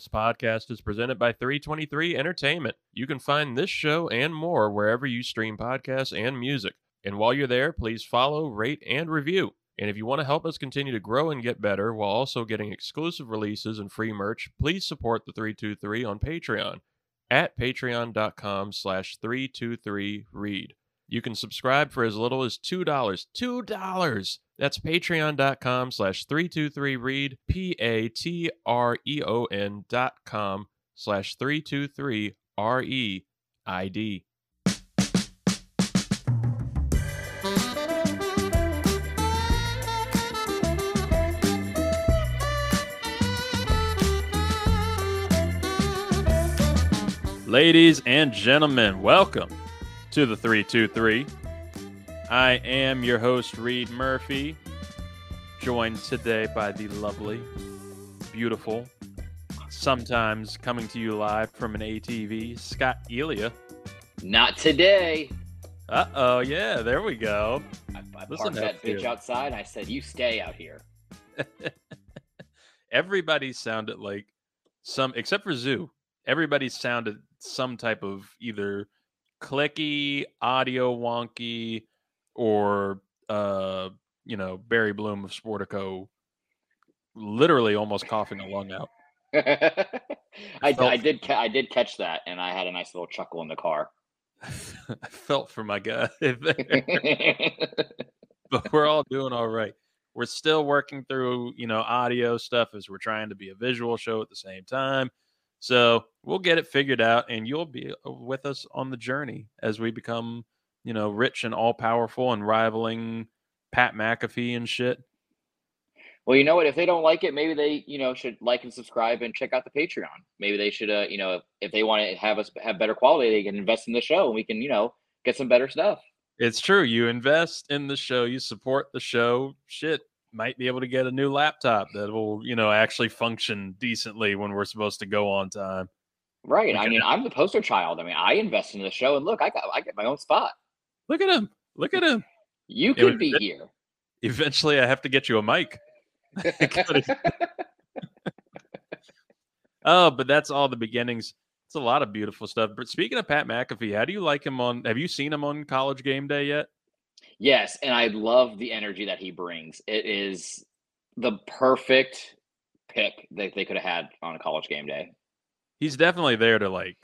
This podcast is presented by 323 Entertainment. You can find this show and more wherever you stream podcasts and music. And while you're there, please follow, rate, and review. And if you want to help us continue to grow and get better while also getting exclusive releases and free merch, please support the 323 on Patreon at patreon.com slash 323reid. You can subscribe for as little as $2. $2! That's patreon.com slash 323reid, P-A-T-R-E-O-N dot com slash 323-R-E-I-D. Ladies and gentlemen, welcome to the 323. I am your host, Reid Murphy, joined today by the lovely, beautiful, sometimes coming to you live from an ATV, Scott Ellia. Not today. Uh oh, yeah, there we go. I, I parked that bitch outside I said, You stay out here. Everybody sounded like some, except for Zoo, everybody sounded some type of either clicky, audio wonky, or uh, you know, Barry Bloom of Sportico literally almost coughing a lung out. I, I did I did catch that and I had a nice little chuckle in the car. I felt for my guy but we're all doing all right. We're still working through, you know, audio stuff as we're trying to be a visual show at the same time. So we'll get it figured out, and you'll be uh, with us on the journey as we become, you know, rich and all powerful and rivaling Pat McAfee and shit. Well, you know what? If they don't like it, maybe they, you know, should like and subscribe and check out the Patreon. Maybe they should, uh, you know, if they want to have us have better quality, they can invest in the show, and we can, you know, get some better stuff. It's true. You invest in the show, you support the show. Shit, might be able to get a new laptop that will, you know, actually function decently when we're supposed to go on time. Right. I mean, I'm the poster child. I mean, I invest in the show, and look, I got I get my own spot. Look at him. Look at him. You could be here. Eventually, I have to get you a mic. oh, but that's all the beginnings. It's a lot of beautiful stuff. But speaking of Pat McAfee, how do you like him on? Have you seen him on College Game Day yet? Yes, and I love the energy that he brings. It is the perfect pick that they could have had on a College Game Day. He's definitely there to like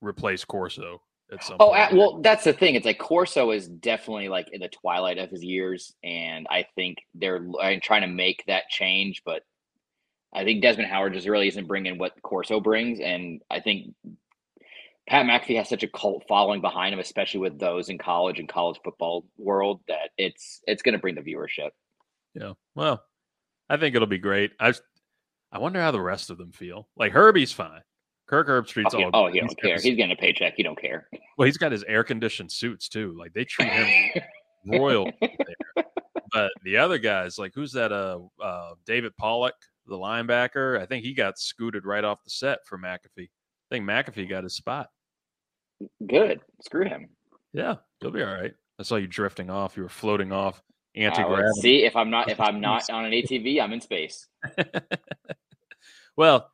replace Corso at some. Oh, point. well, that's the thing. It's like Corso is definitely like in the twilight of his years, and I think they're trying to make that change, but I think Desmond Howard just really isn't bringing what Corso brings, and I think Pat McAfee has such a cult following behind him, especially with those in college and college football world, that it's it's going to bring the viewership. Yeah, well, I think it'll be great. I I wonder how the rest of them feel. Like Herbie's fine. Kirk Herbstreit's oh, all. Oh, he don't care. His, he's getting a paycheck. He don't care. Well, he's got his air conditioned suits too. Like they treat him royal there. But the other guys, like who's that? Uh, uh, David Pollack, the linebacker. I think he got scooted right off the set for McAfee. I think McAfee got his spot. Good. Screw him. Yeah, he'll be all right. I saw you drifting off. You were floating off anti gravity. see, if I'm not if I'm not on an ATV, I'm in space. well,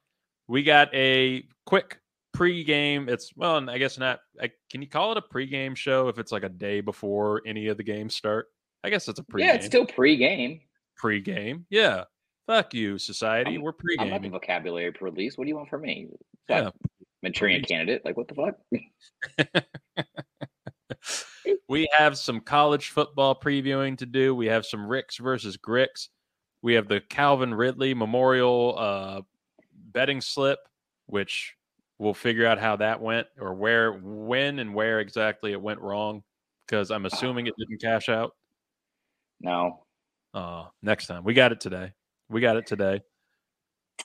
we got a quick pre-game. It's well, I guess not. I, can you call it a pre-game show if it's like a day before any of the games start? I guess it's a pre. Yeah, it's still pre-game. Pre-game, yeah. Fuck you, society. I'm, We're pre-game. I'm not the vocabulary police. What do you want from me? Yeah, Manchurian candidate. Like what the fuck? we have some college football previewing to do. We have some Ricks versus Gricks. We have the Calvin Ridley Memorial uh, betting slip, which we'll figure out how that went or where, when, and where exactly it went wrong. Because I'm assuming it didn't cash out. No. Uh, next time we got it today. We got it today.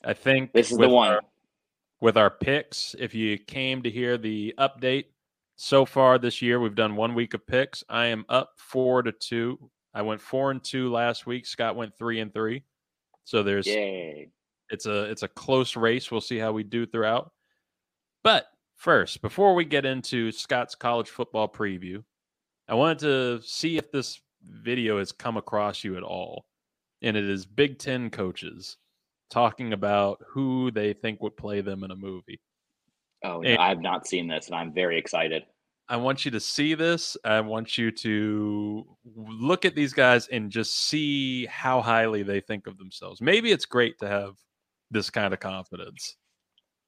I think this is the one. Our, with our picks. If you came to hear the update so far this year, we've done one week of picks. I am up four to two. I went four and two last week. Scott went three and three. So there's Yay. it's a it's a close race. We'll see how we do throughout. But first, before we get into Scott's college football preview, I wanted to see if this video has come across you at all. And it is Big Ten coaches talking about who they think would play them in a movie. Oh, And- I have not seen this, and I'm very excited. I want you to see this. I want you to look at these guys and just see how highly they think of themselves. Maybe it's great to have this kind of confidence,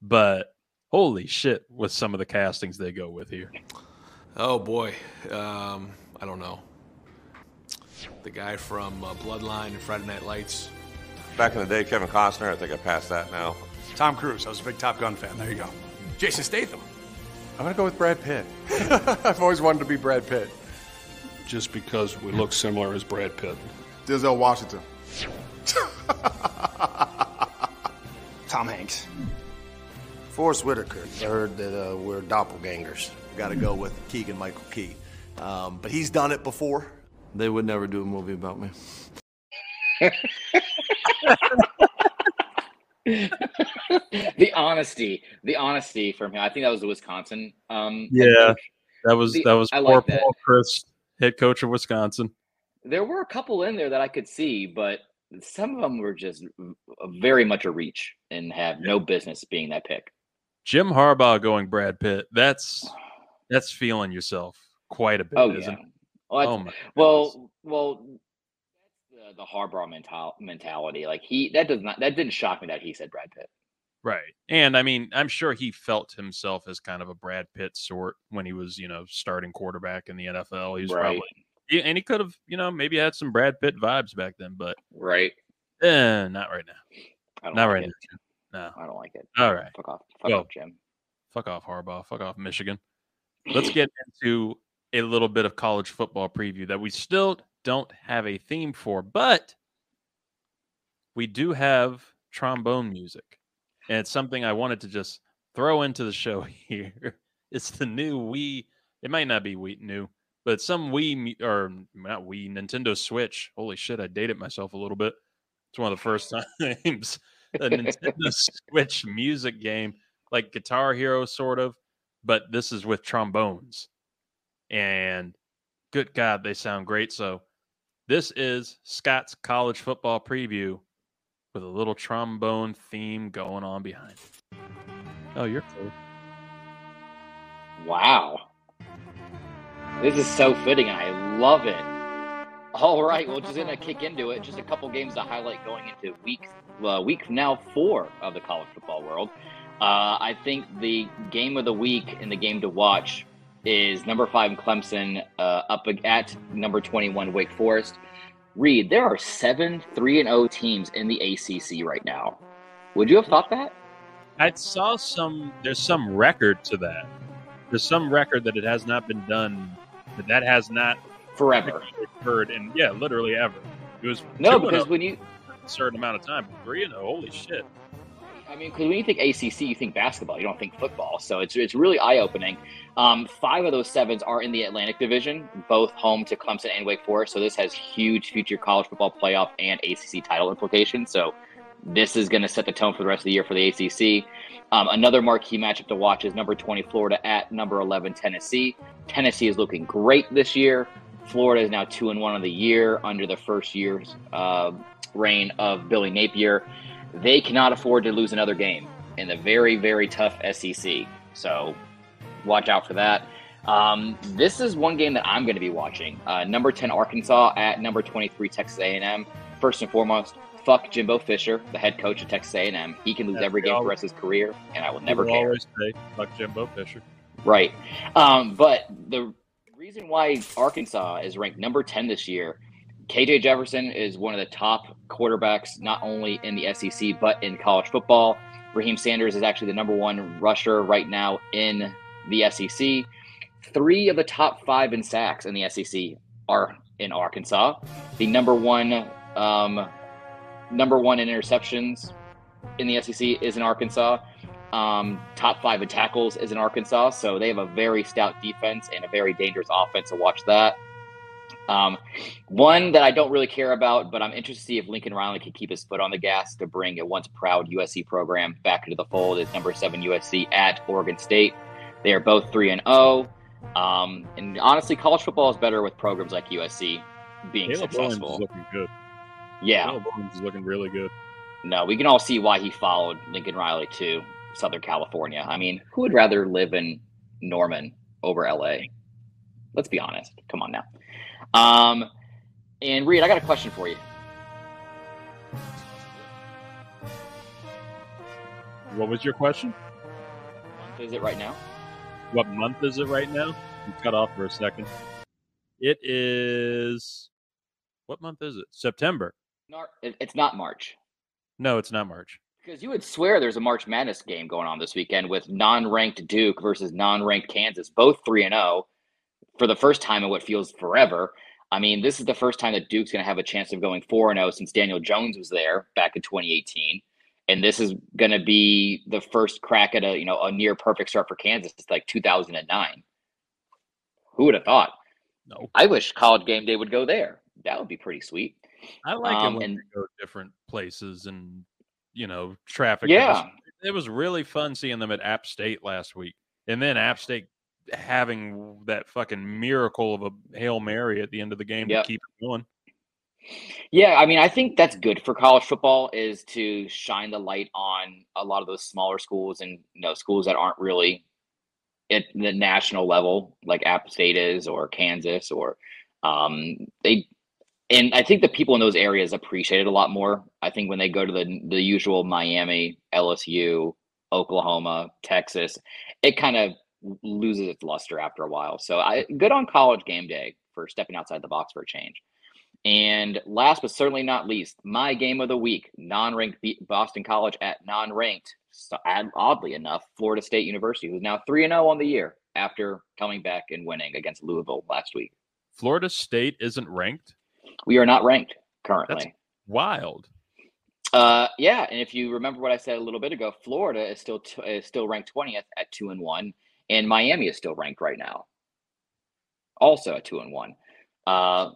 but holy shit, with some of the castings they go with here. Oh boy, um, I don't know. The guy from uh, Bloodline and Friday Night Lights. Back in the day, Kevin Costner. I think I passed that now. Tom Cruise. I was a big Top Gun fan. There you go. Jason Statham. I'm gonna go with Brad Pitt. I've always wanted to be Brad Pitt. Just because we look similar as Brad Pitt. Denzel Washington. Tom Hanks. Forest Whitaker. I heard that uh, we're doppelgangers. Got to go with Keegan Michael Key. Um, but he's done it before. They would never do a movie about me. the honesty, the honesty from him. I think that was the Wisconsin. Um, Yeah. That was The- that was I poor like. Paul Chryst, head coach of Wisconsin. There were a couple in there that I could see, but some of them were just very much a reach and have no business being that pick. Jim Harbaugh going Brad Pitt. That's that's feeling yourself quite a bit, Oh isn't yeah. it? Well, Oh well, well, the, the Harbaugh mental mentality. Like he, that does not, that didn't shock me that he said Brad Pitt. Right. And I mean, I'm sure he felt himself as kind of a Brad Pitt sort when he was, you know, starting quarterback in the NFL. He was Right. probably, yeah, and he could have, you know, maybe had some Brad Pitt vibes back then, but Right. eh, not right now. I don't Not like right it. now. No. I don't like it. All right. Fuck off. Fuck Well, off, Jim. Fuck off, Harbaugh. Fuck off, Michigan. Let's get into a little bit of college football preview that we still don't have a theme for, but we do have trombone music. And it's something I wanted to just throw into the show here. It's the new Wii. It might not be Wii new, but some Wii or not Wii Nintendo Switch. Holy shit, I dated myself a little bit. It's one of the first times a Nintendo Switch music game, like Guitar Hero, sort of, but this is with trombones. And good God, they sound great. So, this is Scott's college football preview with a little trombone theme going on behind. It. Oh, you're cool. Wow. This is so fitting. I love it. All right, well, just gonna kick into it. Just a couple games to highlight going into week uh, week now four of the college football world. Uh, I think the game of the week and the game to watch is number five Clemson uh, up at number twenty-one Wake Forest. Reid, there are seven three and O teams in the ACC right now. Would you have thought that? I saw some, there's some record to that. There's some record that it has not been done, that that has not Forever. occurred And yeah, literally ever. It was No, because 0 when you a certain amount of time. Three and oh, holy shit. Mean, because when you think ACC, you think basketball. You don't think football. So it's it's really eye opening. Um, five of those sevens are in the Atlantic Division, both home to Clemson and Wake Forest. So this has huge future college football playoff and ACC title implications. So this is going to set the tone for the rest of the year for the ACC. Um, another marquee matchup to watch is number 20 Florida at number 11 Tennessee. Tennessee is looking great this year. Florida is now two and one of the year under the first year's uh, reign of Billy Napier they cannot afford to lose another game in the very, very tough SEC. So watch out for that. Um, this is one game that I'm going to be watching. Uh, number 10 Arkansas at number 23 Texas A&M. First and foremost, fuck Jimbo Fisher, the head coach of Texas A&M. He can lose As every game for the rest of his career, and I will never People care. always say, fuck Jimbo Fisher. Right. Um, but the reason why Arkansas is ranked number 10 this year, KJ Jefferson is one of the top quarterbacks, not only in the SEC, but in college football. Raheim Sanders is actually the number one rusher right now in the SEC. Three of the top five in sacks in the SEC are in Arkansas. The number one, um, number one in interceptions in the SEC is in Arkansas. Um, top five in tackles is in Arkansas, so they have a very stout defense and a very dangerous offense. So watch that. Um, one that I don't really care about, but I'm interested to see if Lincoln Riley can keep his foot on the gas to bring a once proud USC program back into the fold. Is number seven USC at Oregon State. They are both three and zero. Um, and honestly, college football is better with programs like USC being Caleb successful. is looking good. Yeah, Caleb Williams is looking really good. No, we can all see why he followed Lincoln Riley to Southern California. I mean, who would rather live in Norman over LA? Let's be honest. Come on now. Um, and Reid, I got a question for you. What was your question? What month is it right now? What month is it right now? You cut off for a second. It is. What month is it? September. No, it's not March. No, it's not March. Because you would swear there's a March Madness game going on this weekend with non-ranked Duke versus non-ranked Kansas, both three and zero, for the first time in what feels forever. I mean, this is the first time that Duke's going to have a chance of going four and zero since Daniel Jones was there back in 2018, and this is going to be the first crack at a you know a near perfect start for Kansas since like 2009. Who would have thought? No. I wish College Game Day would go there. That would be pretty sweet. I like Um, it when and- they go different places and you know traffic. Yeah. it was really fun seeing them at App State last week, and then App State having that fucking miracle of a hail mary at the end of the game Yep. to keep it going. Yeah, I mean, I think that's good for college football is to shine the light on a lot of those smaller schools and you know schools that aren't really at the national level, like App State is or Kansas or um, they. And I think the people in those areas appreciate it a lot more. I think when they go to the the usual Miami, LSU, Oklahoma, Texas, it kind of loses its luster after a while. So I good on college game day for stepping outside the box for a change. And last but certainly not least, my game of the week, non-ranked beat Boston College at non-ranked, so, oddly enough, Florida State University, who's now 3 and 0 on the year after coming back and winning against Louisville last week. Florida State isn't ranked. We are not ranked currently. Wild. Uh, yeah, and if you remember what I said a little bit ago, Florida is still t- is still ranked 20th at 2 and 1, and Miami is still ranked right now. Also a 2 and 1. Uh,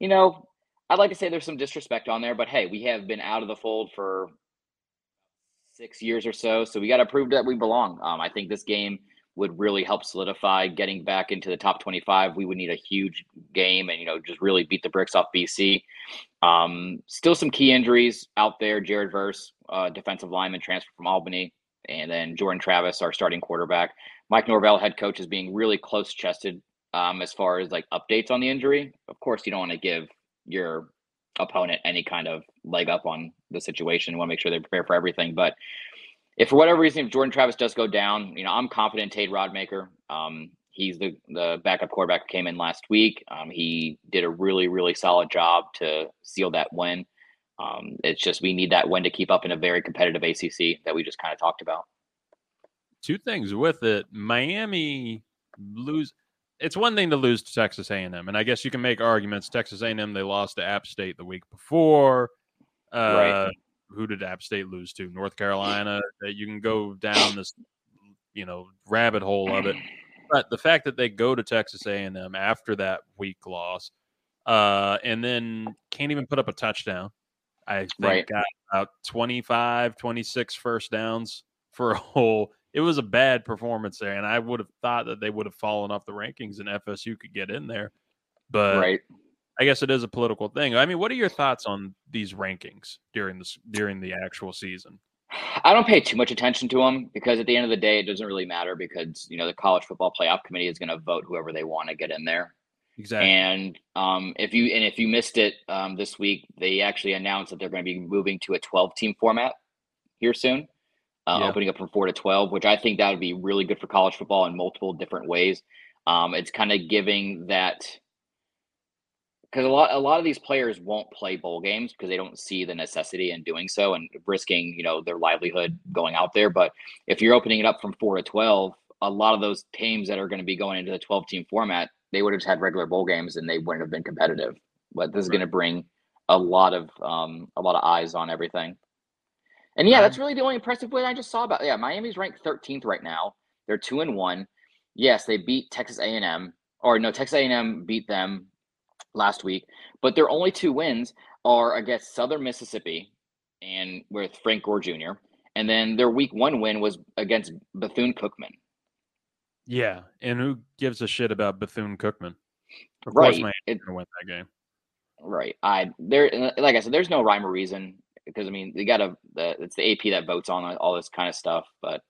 you know, I'd like to say there's some disrespect on there, but hey, we have been out of the fold for six years or so, so we got to prove that we belong. Um, I think this game would really help solidify getting back into the top 25. We would need a huge game and you know just really beat the bricks off BC. Um, still some key injuries out there. Jared Verse, uh, defensive lineman, transfer from Albany, and then Jordan Travis, our starting quarterback. Mike Norvell, head coach, is being really close chested um, as far as like updates on the injury. Of course, you don't want to give your opponent any kind of leg up on the situation. You want to make sure they prepare for everything. But if for whatever reason, if Jordan Travis does go down, you know, I'm confident Tate Rodemaker. Um, he's the the backup quarterback came in last week. Um, he did a really really solid job to seal that win. Um, it's just we need that win to keep up in a very competitive ACC that we just kind of talked about. Two things with it. Miami lose. It's one thing to lose to Texas A&M, and I guess you can make arguments. Texas A&M they lost to App State the week before. Uh, Right. Who did App State lose to? North Carolina. That you can go down this, you know, rabbit hole of it. But the fact that they go to Texas A&M after that week loss, uh, and then can't even put up a touchdown. I think Right. got about 25, 26 first downs for a whole. It was a bad performance there, and I would have thought that they would have fallen off the rankings and FSU could get in there. But right. I guess it is a political thing. I mean, what are your thoughts on these rankings during this during the actual season? I don't pay too much attention to them because at the end of the day, it doesn't really matter because you know the college football playoff committee is going to vote whoever they want to get in there. Exactly. And um, if you and if you missed it um, this week, they actually announced that they're going to be moving to a 12 team format here soon, uh, Yeah. opening up from four to 12, which I think that would be really good for college football in multiple different ways. Um, it's kind of giving that because a lot a lot of these players won't play bowl games because they don't see the necessity in doing so and risking you know their livelihood going out there. But if you're opening it up from four to 12, a lot of those teams that are going to be going into the 12 team format, they would have just had regular bowl games and they wouldn't have been competitive. But this is going to bring a lot of um, a lot of eyes on everything. And yeah, that's really the only impressive win I just saw about. Yeah, Miami's ranked 13th right now. They're two and one. Yes, they beat Texas A&M, or no, Texas A&M beat them last week. But their only two wins are against Southern Mississippi and with Frank Gore Jr. And then their week one win was against Bethune Cookman. Yeah, and who gives a shit about Bethune Cookman? Of course, Right. Miami's It- to win that game. Right. I there like I said, there's no rhyme or reason because I mean, they got to. It's the AP that votes on all this kind of stuff. But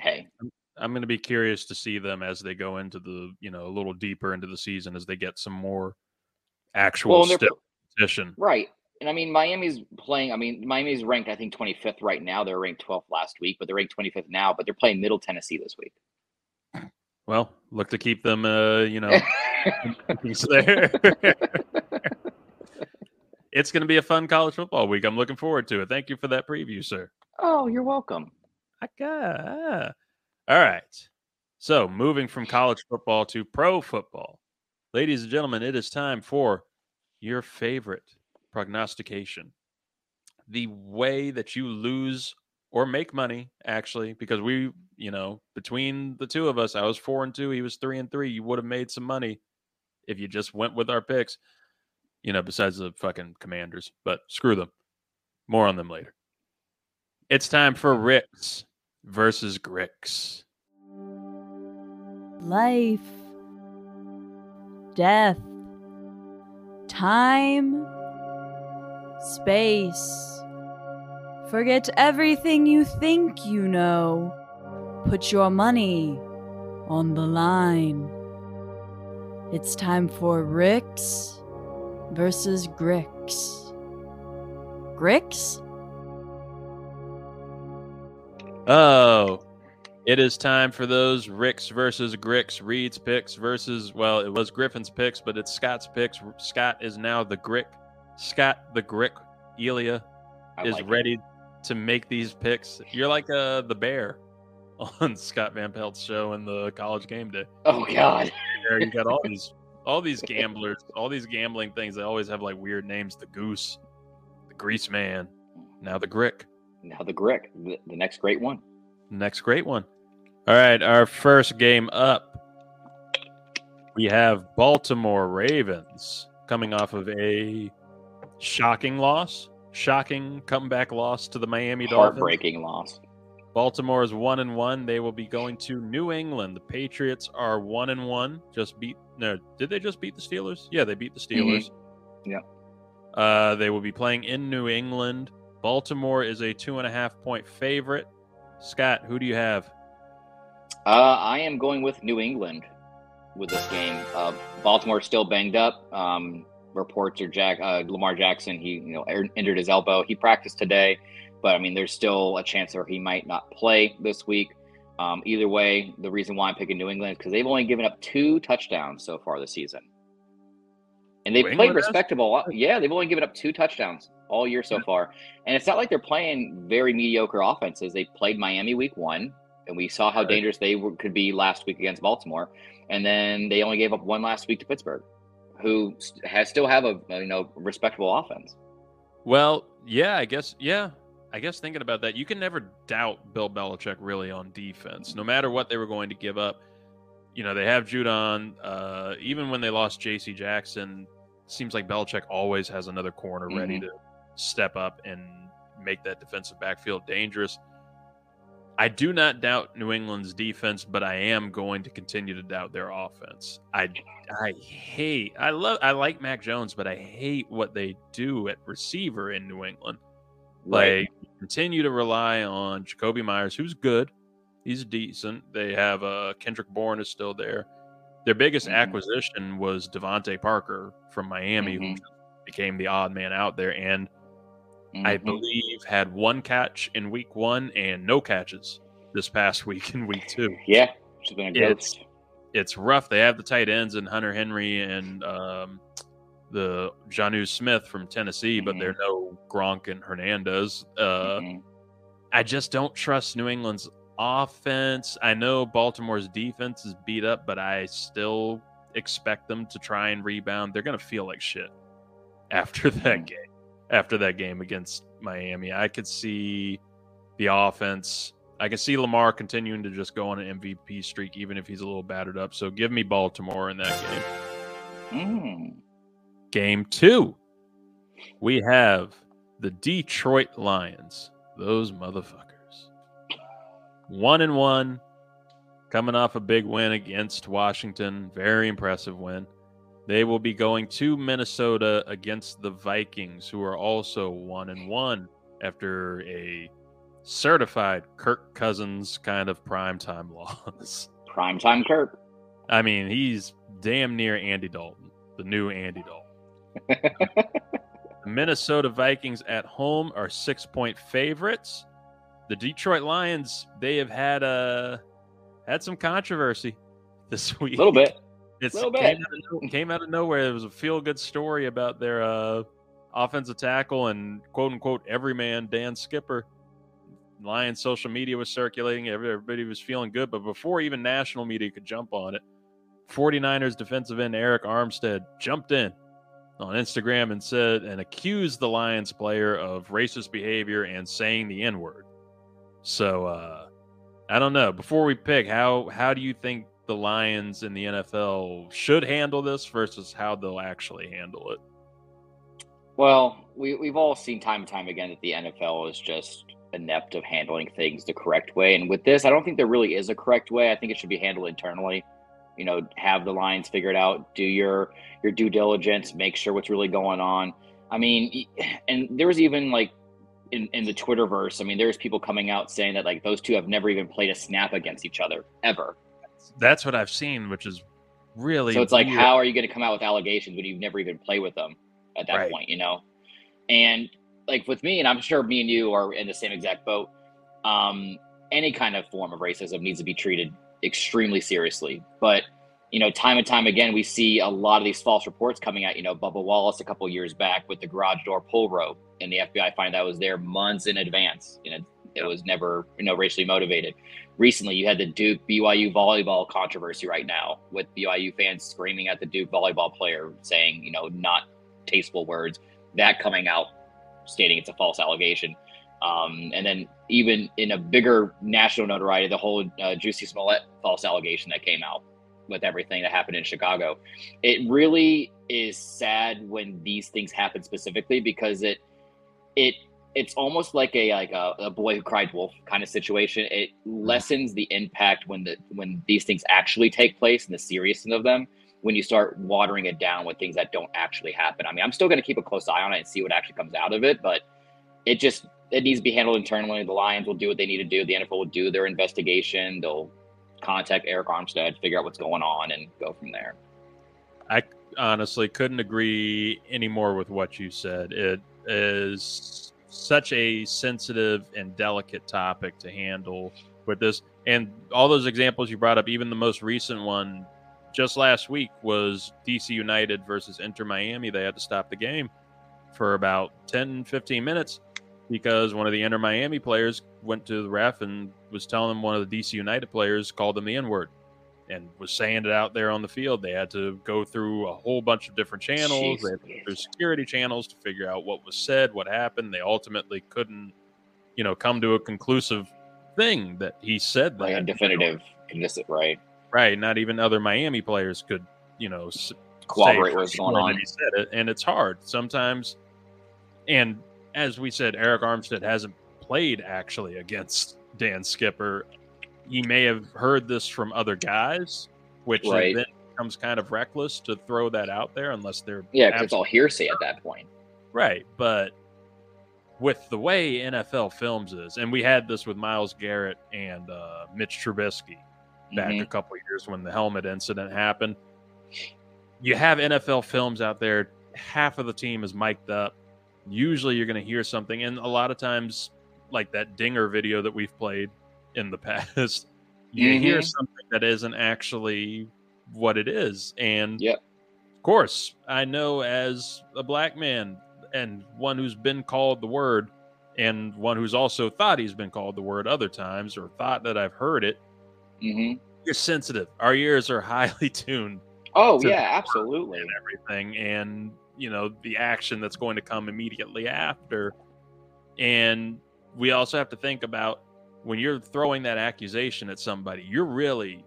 hey, I'm going to be curious to see them as they go into the you know a little deeper into the season as they get some more actual Well, they're- right. And I mean, Miami's playing. I mean, Miami's ranked, I think, 25th right now. They're ranked 12th last week, but they're ranked 25th now. But they're playing Middle Tennessee this week. Well, look to keep them, uh, you know, there. it's going to be a fun college football week. I'm looking forward to it. Thank you for that preview, sir. oh, you're welcome. Okay. All right. So, moving from college football to pro football. Ladies and gentlemen, it is time for your favorite prognostication. The way that you lose or make money, actually, because we, you know, between the two of us, I was four and two, he was three and three. You would have made some money if you just went with our picks, you know, besides the fucking commanders, but screw them. More on them later. It's time for Ricks versus Gricks. life, death, time, space. Forget everything you think you know. Put your money on the line. It's time for Ricks versus Gricks. Gricks? Oh, it is time for those Ricks versus Gricks, Reid's picks versus, well, it was Griffin's picks, but it's Scott's picks. Scott is now the Grick. Scott, the Grick, Ellia, I is like it. ready to make these picks. You're like uh, the bear on Scott Van Pelt's show in the college game day. Oh God. You got all these all these gamblers, all these gambling things. They always have like weird names. The Goose, the Grease Man, now the Grick. Now the Grick, the, the next great one. Next great one. All right, our first game up. We have Baltimore Ravens coming off of a shocking loss, shocking comeback loss to the Miami Dolphins. Heartbreaking loss. Baltimore is one and one. They will be going to New England. The Patriots are one and one. Just beat no, did they just beat the Steelers? Yeah, they beat the Steelers. Yeah. Uh, they will be playing in New England. Baltimore is a two and a half point favorite. Scott, who do you have? Uh, I am going with New England with this game. Uh, Baltimore's still banged up. Um, reports are Jack uh, Lamar Jackson. He you know er- injured his elbow. He practiced today, but I mean there's still a chance that he might not play this week. Um, either way, the reason why I'm picking New England is because they've only given up two touchdowns so far this season, and they've New played England has? respectable. Yeah, they've only given up two touchdowns all year so far, and it's not like they're playing very mediocre offenses. They played Miami week one, and we saw how Right. dangerous they were, could be last week against Baltimore, and then they only gave up one last week to Pittsburgh, who has still have a you know respectable offense. Well, yeah, I guess, yeah. I guess thinking about that, you can never doubt Bill Belichick really on defense, no matter what they were going to give up. You know, they have Judon. Uh, even when they lost J.C. Jackson, seems like Belichick always has another corner ready to step up and make that defensive backfield dangerous. I do not doubt New England's defense, but I am going to continue to doubt their offense. I I hate I love I like Mac Jones, but I hate what they do at receiver in New England. Like continue to rely on Jakobi Meyers, who's good. He's decent. They have uh Kendrick Bourne is still there. Their biggest Mhm. acquisition was DeVante Parker from Miami, who Mhm. became the odd man out there and I Mhm. believe had one catch in week one and no catches this past week in week two. yeah, she's been a It's it's rough. They have the tight ends and Hunter Henry and um, the Jonnu Smith from Tennessee, but Mhm. they're no Gronk and Hernandez. Uh, Mhm. I just don't trust New England's offense. I know Baltimore's defense is beat up, but I still expect them to try and rebound. They're going to feel like shit after that Mhm. game. After that game against Miami, I could see the offense. I can see Lamar continuing to just go on an MVP streak, even if he's a little battered up. So give me Baltimore in that game. Mm. Game two, we have the Detroit Lions. Those motherfuckers. One and one, coming off a big win against Washington. Very impressive win. They will be going to Minnesota against the Vikings, who are also one and one. after a certified Kirk Cousins kind of primetime loss. Primetime Kirk. I mean, he's damn near Andy Dalton, the new Andy Dalton. Minnesota Vikings at home are six point favorites. The Detroit Lions, they have had a had some controversy this week. A little bit. It's Little came, bit. Out of, came out of nowhere. It was a feel good story about their uh, offensive tackle and quote unquote everyman Dan Skipper. Lions social media was circulating. Everybody was feeling good. But before even national media could jump on it, 49ers defensive end Arik Armstead jumped in on Instagram and said and accused the Lions player of racist behavior and saying the N word. So uh, I don't know. Before we pick, how how do you think the Lions in the NFL should handle this versus how they'll actually handle it? Well, we, we've all seen time and time again that the NFL is just inept of handling things the correct way. And with this, I don't think there really is a correct way. I think it should be handled internally. You know, have the lines figured out, do your your due diligence, make sure what's really going on. I mean, and there was even like in, in the Twitterverse, I mean, there's people coming out saying that like those two have never even played a snap against each other ever. That's what I've seen, which is really So it's like, how are you going to come out with allegations when you've never even played with them at that Right. point, you know? And like with me, and I'm sure me and you are in the same exact boat. Um, any kind of form of racism needs to be treated extremely seriously. But you know, time and time again, we see a lot of these false reports coming out. You know, Bubba Wallace a couple years back with the garage door pull rope, and the FBI find that was there months in advance, and it, it was never you know racially motivated. Recently, you had the Duke BYU volleyball controversy right now, with BYU fans screaming at the Duke volleyball player, saying you know not tasteful words. That coming out stating it's a false allegation. Um, and then even in a bigger national notoriety, the whole uh, Jussie Smollett false allegation that came out with everything that happened in Chicago. It really is sad when these things happen specifically because it it it's almost like a like a, a boy who cried wolf kind of situation. It lessens the impact when the when these things actually take place and the seriousness of them when you start watering it down with things that don't actually happen. I mean, I'm still going to keep a close eye on it and see what actually comes out of it, but it just it needs to be handled internally. The Lions will do what they need to do. The NFL will do their investigation. They'll contact Arik Armstead, figure out what's going on, and go from there. I honestly couldn't agree any more with what you said. It is such a sensitive and delicate topic to handle with this. And all those examples you brought up, even the most recent one just last week was DC United versus Inter Miami. They had to stop the game for about 10, 15 minutes because one of the Inter Miami players went to the ref and was telling them one of the DC United players called them the N word and was saying it out there on the field. They had to go through a whole bunch of different channels. They had to go through security channels to figure out what was said, what happened. They ultimately couldn't, you know, come to a conclusive thing that he said that. Like a definitive, convincing, right? Right. Not even other Miami players could, you know, Corroborate what's going on. He said it, and it's hard sometimes. And as we said, Arik Armstead hasn't played actually against Dan Skipper. He may have heard this from other guys, which Right. then becomes kind of reckless to throw that out there unless they're Yeah, because it's all hearsay at that point. Right, but with the way NFL films is, and we had this with Myles Garrett and uh, Mitch Trubisky back Mhm. a couple of years when the helmet incident happened. You have NFL films out there, half of the team is mic'd up. Usually you're going to hear something, and a lot of times, like that Dinger video that we've played in the past, you hear Mhm. something that isn't actually what it is. And Yep. of course, I know as a black man and one who's been called the word, and one who's also thought he's been called the word other times or thought that I've heard it. hmm You're sensitive. Our ears are highly tuned Oh yeah, absolutely. and everything, and you know the action that's going to come immediately after. And we also have to think about when you're throwing that accusation at somebody, you're really,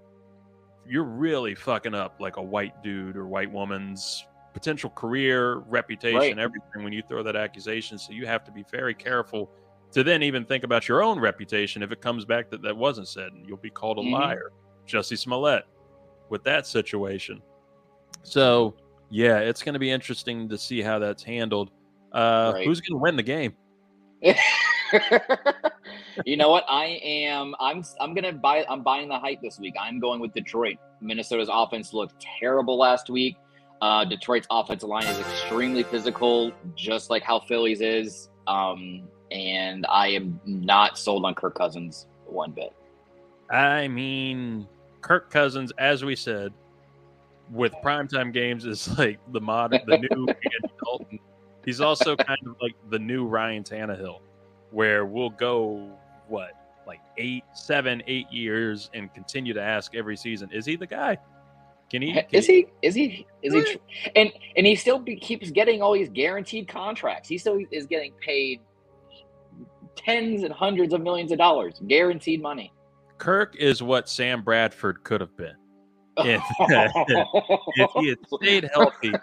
you're really fucking up like a white dude or white woman's potential career, reputation, Right. everything when you throw that accusation. So you have to be very careful to then even think about your own reputation if it comes back that that wasn't said, and you'll be called a Mhm. liar. Jussie Smollett with that situation. So yeah, it's going to be interesting to see how that's handled. Uh, Right. Who's going to win the game? you know what? I am. I'm. I'm gonna buy. I'm buying the hype this week. I'm going with Detroit. Minnesota's offense looked terrible last week. Uh, Detroit's offensive line is extremely physical, just like how Philly's is. Um, and I am not sold on Kirk Cousins one bit. I mean, Kirk Cousins, as we said, with primetime games is like the modern, the new Dalton. He's also kind of like the new Ryan Tannehill, where we'll go what like eight, seven, eight years and continue to ask every season, is he the guy? Can he? Can is he? Is he? Is he? Tr- and and he still be, keeps getting all these guaranteed contracts. He still is getting paid tens and hundreds of millions of dollars, guaranteed money. Kirk is what Sam Bradford could have been if, if he had stayed healthy.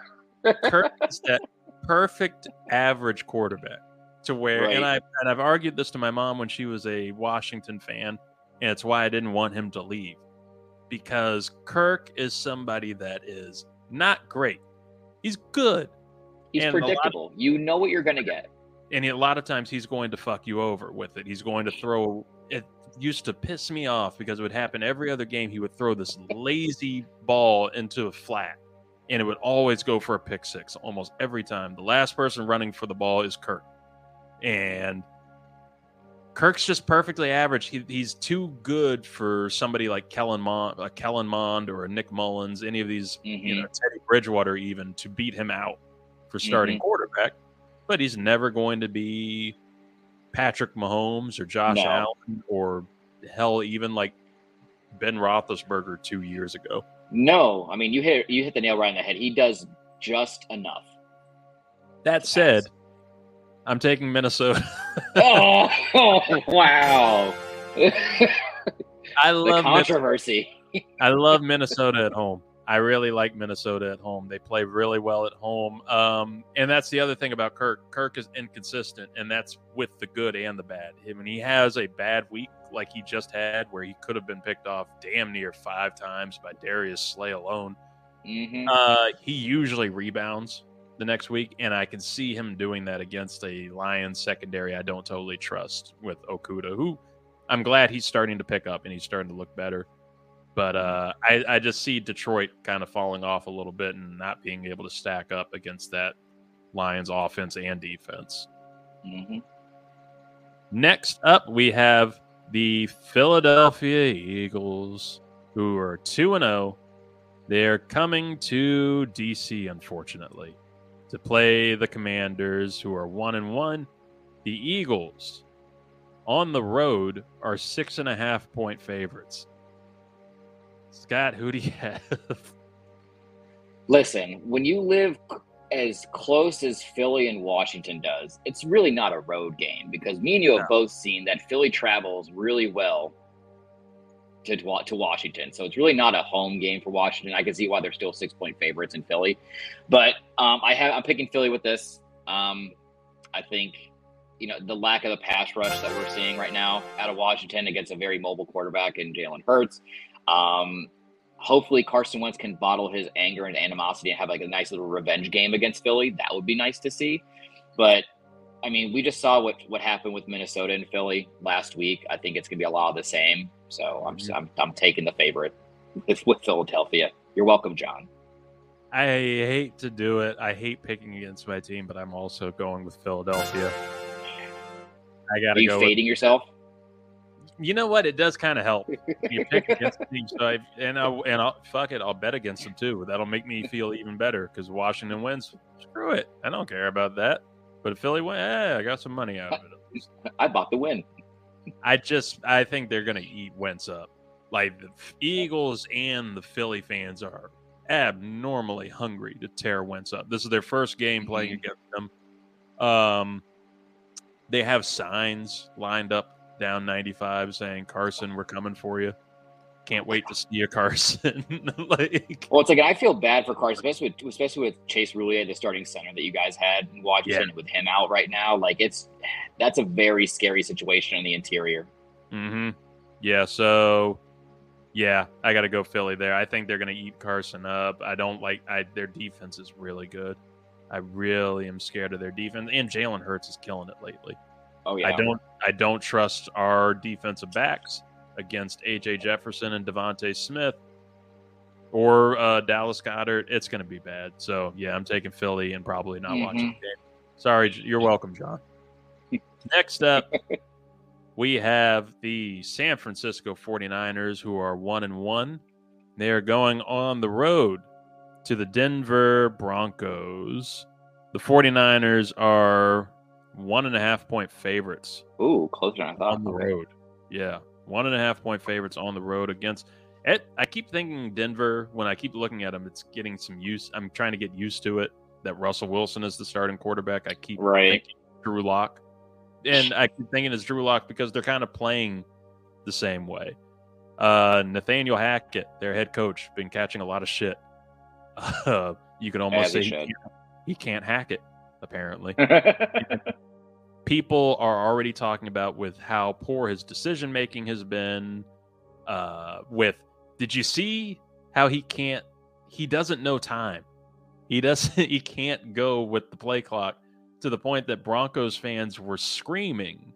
Kirk is that perfect average quarterback to where, right. and I and I've argued this to my mom when she was a Washington fan, and it's why I didn't want him to leave because Kirk is somebody that is not great. He's good. He's predictable. Of, you know what you're going to get. And a lot of times he's going to fuck you over with it. He's going to throw used to piss me off because it would happen every other game. He would throw this lazy ball into a flat and it would always go for a pick six almost every time. The last person running for the ball is Kirk. And Kirk's just perfectly average. He, he's too good for somebody like Kellen Mond, a Kellen Mond or a Nick Mullens, any of these, mm-hmm. you know, Teddy Bridgewater even to beat him out for starting mm-hmm. quarterback. But he's never going to be Patrick Mahomes or Josh no. Allen or hell, even like Ben Roethlisberger two years ago. No, I mean you hit you hit the nail right on the head. He does just enough. That said, I'm taking Minnesota. oh, oh, wow. I love the controversy. I love Minnesota at home. I really like Minnesota at home. They play really well at home. Um, and that's the other thing about Kirk. Kirk is inconsistent, and that's with the good and the bad. I mean, he has a bad week like he just had, where he could have been picked off damn near five times by Darius Slay alone, mm-hmm. uh, he usually rebounds the next week, and I can see him doing that against a Lions secondary I don't totally trust with Okudah, who I'm glad he's starting to pick up and he's starting to look better. But uh, I, I just see Detroit kind of falling off a little bit and not being able to stack up against that Lions offense and defense. Mm-hmm. Next up, we have the Philadelphia Eagles, who are 2 0. They're coming to DC, unfortunately to play the Commanders, who are one and one. The Eagles on the road are six and a half point favorites. Scott, who do you have? Listen, when you live as close as Philly and Washington does, it's really not a road game because me and you have no. both seen that Philly travels really well to to Washington. So it's really not a home game for Washington. I can see why they're still six point favorites in Philly, but um, I have I'm picking Philly with this. Um, I think you know the lack of the pass rush that we're seeing right now out of Washington against a very mobile quarterback in Jalen Hurts. Um, hopefully Carson Wentz can bottle his anger and animosity and have like a nice little revenge game against Philly. That would be nice to see. But I mean, we just saw what what happened with Minnesota and Philly last week. I think it's going to be a lot of the same. So I'm I'm, I'm taking the favorite with, with Philadelphia. You're welcome, John. I hate to do it. I hate picking against my team, but I'm also going with Philadelphia. I got to Are go. fading with, yourself? You know what? It does kind of help. you pick against the team, so I, and I, and I'll, fuck it, I'll bet against them too. That'll make me feel even better because Washington wins. Screw it, I don't care about that. But if Philly win, eh, I got some money out of it. I bought the win. I just I think they're gonna eat Wentz up. Like the Eagles and the Philly fans are abnormally hungry to tear Wentz up. This is their first game playing mm-hmm. against them. Um, they have signs lined up down 95 saying Carson, we're coming for you. Can't wait to see a Carson. like, well, it's like I feel bad for Carson, especially with especially with Chase Roullier, the starting center that you guys had in Washington yeah. with him out right now. Like it's that's a very scary situation in the interior. Hmm. Yeah. So. Yeah, I got to go Philly there. I think they're going to eat Carson up. I don't like. I their defense is really good. I really am scared of their defense, and Jalen Hurts is killing it lately. Oh yeah. I don't I don't trust our defensive backs against AJ Jefferson and DeVonta Smith or uh, Dallas Goedert. It's going to be bad. So yeah, I'm taking Philly and probably not Mhm. watching the game. Sorry, you're welcome, John. Next up, we have the San Francisco 49ers who are one and one. They are going on the road to the Denver Broncos. The 49ers are one and a half point favorites Ooh, closer than I thought. on the road. Yeah, one and a half point favorites on the road against. It, I keep thinking Denver. When I keep looking at them, it's getting some use. I'm trying to get used to it. That Russell Wilson is the starting quarterback. I keep Right. thinking Drew Lock, and I keep thinking it's Drew Lock because they're kind of playing the same way. Uh, Nathaniel Hackett, their head coach, been catching a lot of shit. Uh, you can almost As say he he, can't- he can't hack it. Apparently, people are already talking about with how poor his decision making has been uh with did you see how he can't he doesn't know time. He doesn't he can't go with the play clock to the point that broncos fans were screaming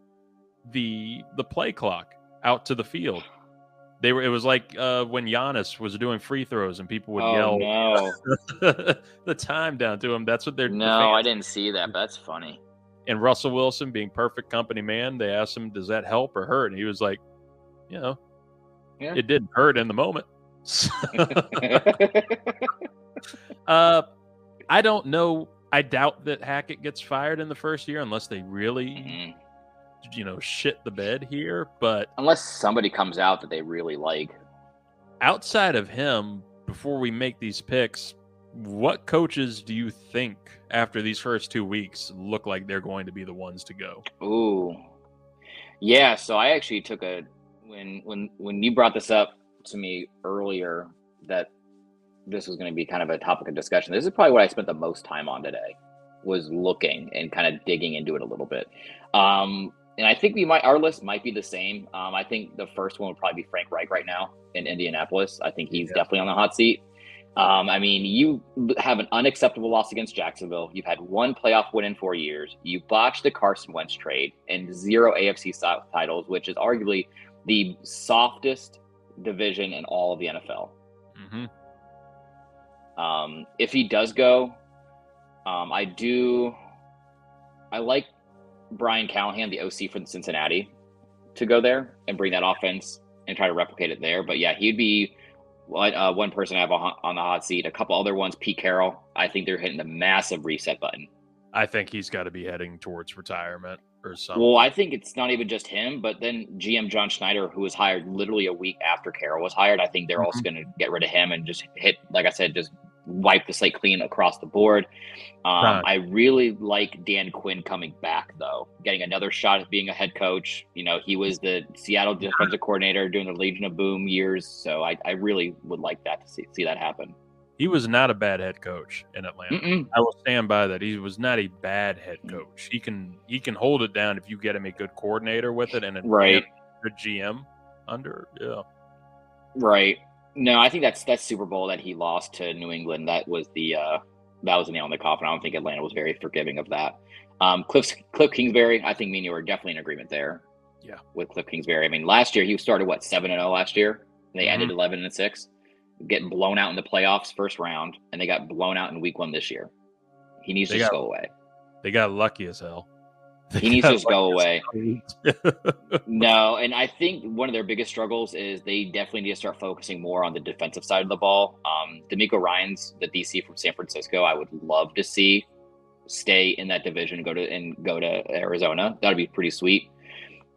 the the play clock out to the field they were it was like uh when Giannis was doing free throws and people would oh yell no, the time down to him that's what they're no, I didn't see that. But that's funny. and Russell Wilson being perfect company man, they asked him, "Does that help or hurt?" And he was like, "You know, Yeah. it didn't hurt in the moment." uh, I don't know. I doubt that Hackett gets fired in the first year unless they really, Mhm. You know, shit the bed here. But Unless somebody comes out that they really like. outside of him, before we make these picks, what coaches do you think after these first two weeks look like they're going to be the ones to go? Ooh, yeah. So I actually took a when when when you brought this up to me earlier that this was going to be kind of a topic of discussion. This is probably what I spent the most time on today was looking and kind of digging into it a little bit. Um, and I think we might our list might be the same. Um, I think the first one would probably be Frank Reich right now in Indianapolis. I think he's Yeah. definitely on the hot seat. Um, I mean, you have an unacceptable loss against Jacksonville. You've had one playoff win in four years. You botched the Carson Wentz trade and zero AFC South titles, which is arguably the softest division in all of the NFL. Mm-hmm. Um, if he does go, um, I do. I like Brian Callahan, the OC for the Cincinnati, to go there and bring that offense and try to replicate it there. But yeah, he'd be one, uh, one person I have on on the hot seat. A couple other ones, Pete Carroll. I think they're hitting the massive reset button. I think he's got to be heading towards retirement or something. Well, I think it's not even just him, but then GM John Schneider, who was hired literally a week after Carroll was hired, I think they're also going to get rid of him and just hit, like I said, just wipe the slate clean across the board. Um, Right. I really like Dan Quinn coming back, though, getting another shot at being a head coach. You know, he was the Seattle defensive coordinator during the Legion of Boom years, so I, I really would like that to see, see that happen. he was not a bad head coach in Atlanta. Mm-mm. I will stand by that. He was not a bad head coach. He can he can hold it down if you get him a good coordinator with it and a Right. good GM under. Yeah, Right. No, I think that's that's Super Bowl that he lost to New England. That was the uh that was the nail in the coffin. I don't think Atlanta was very forgiving of that. Um Cliff Cliff Kingsbury, I think me and you are definitely in agreement there. Yeah. With Cliff Kingsbury. I mean, last year he started what, seven and oh last year? And they Mhm. ended eleven and six, getting blown out in the playoffs first round, and they got blown out in week one this year. He needs They to just got- go away. they got lucky as hell. He needs to just go away. No, and I think one of their biggest struggles is they definitely need to start focusing more on the defensive side of the ball. Um, DeMeco Ryans the DC from San Francisco. I would love to see stay in that division, go to and go to Arizona. That'd be pretty sweet.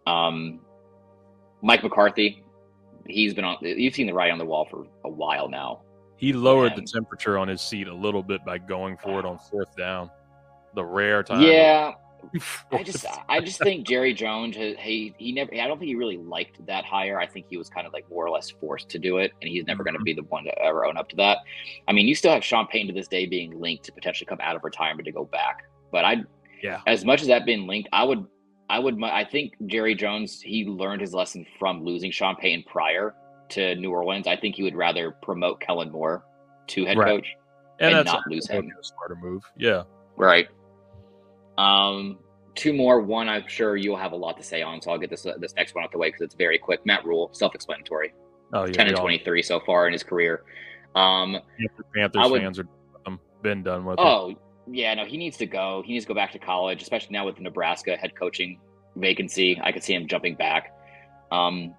Um, Mike McCarthy, he's been on. You've seen the writing on the wall for a while now. he lowered the temperature on his seat a little bit by going for it on fourth down. The rare time. Yeah, I just I just think Jerry Jones has, he he never I don't think he really liked that hire. I think he was kind of like more or less forced to do it, and he's never going to mm-hmm. be the one to ever own up to that. I mean, you still have Sean Payton to this day being linked to potentially come out of retirement to go back, but I yeah. as much as that being linked, I would I would I think Jerry Jones he learned his lesson from losing Sean Payton prior to New Orleans. I think he would rather promote Kellen Moore to head Right. coach and that's not lose him. a smarter move. Yeah, Right. Um, two more. One, I'm sure you'll have a lot to say on, so I'll get this uh, this next one out the way because it's very quick. Matt Rhule, self-explanatory. Oh yeah, ten and we all- twenty three so far in his career. Um, Panthers would- fans are um, been done with. it. oh yeah, no, he needs to go. He needs to go back to college, especially now with the Nebraska head coaching vacancy. I could see him jumping back. Um,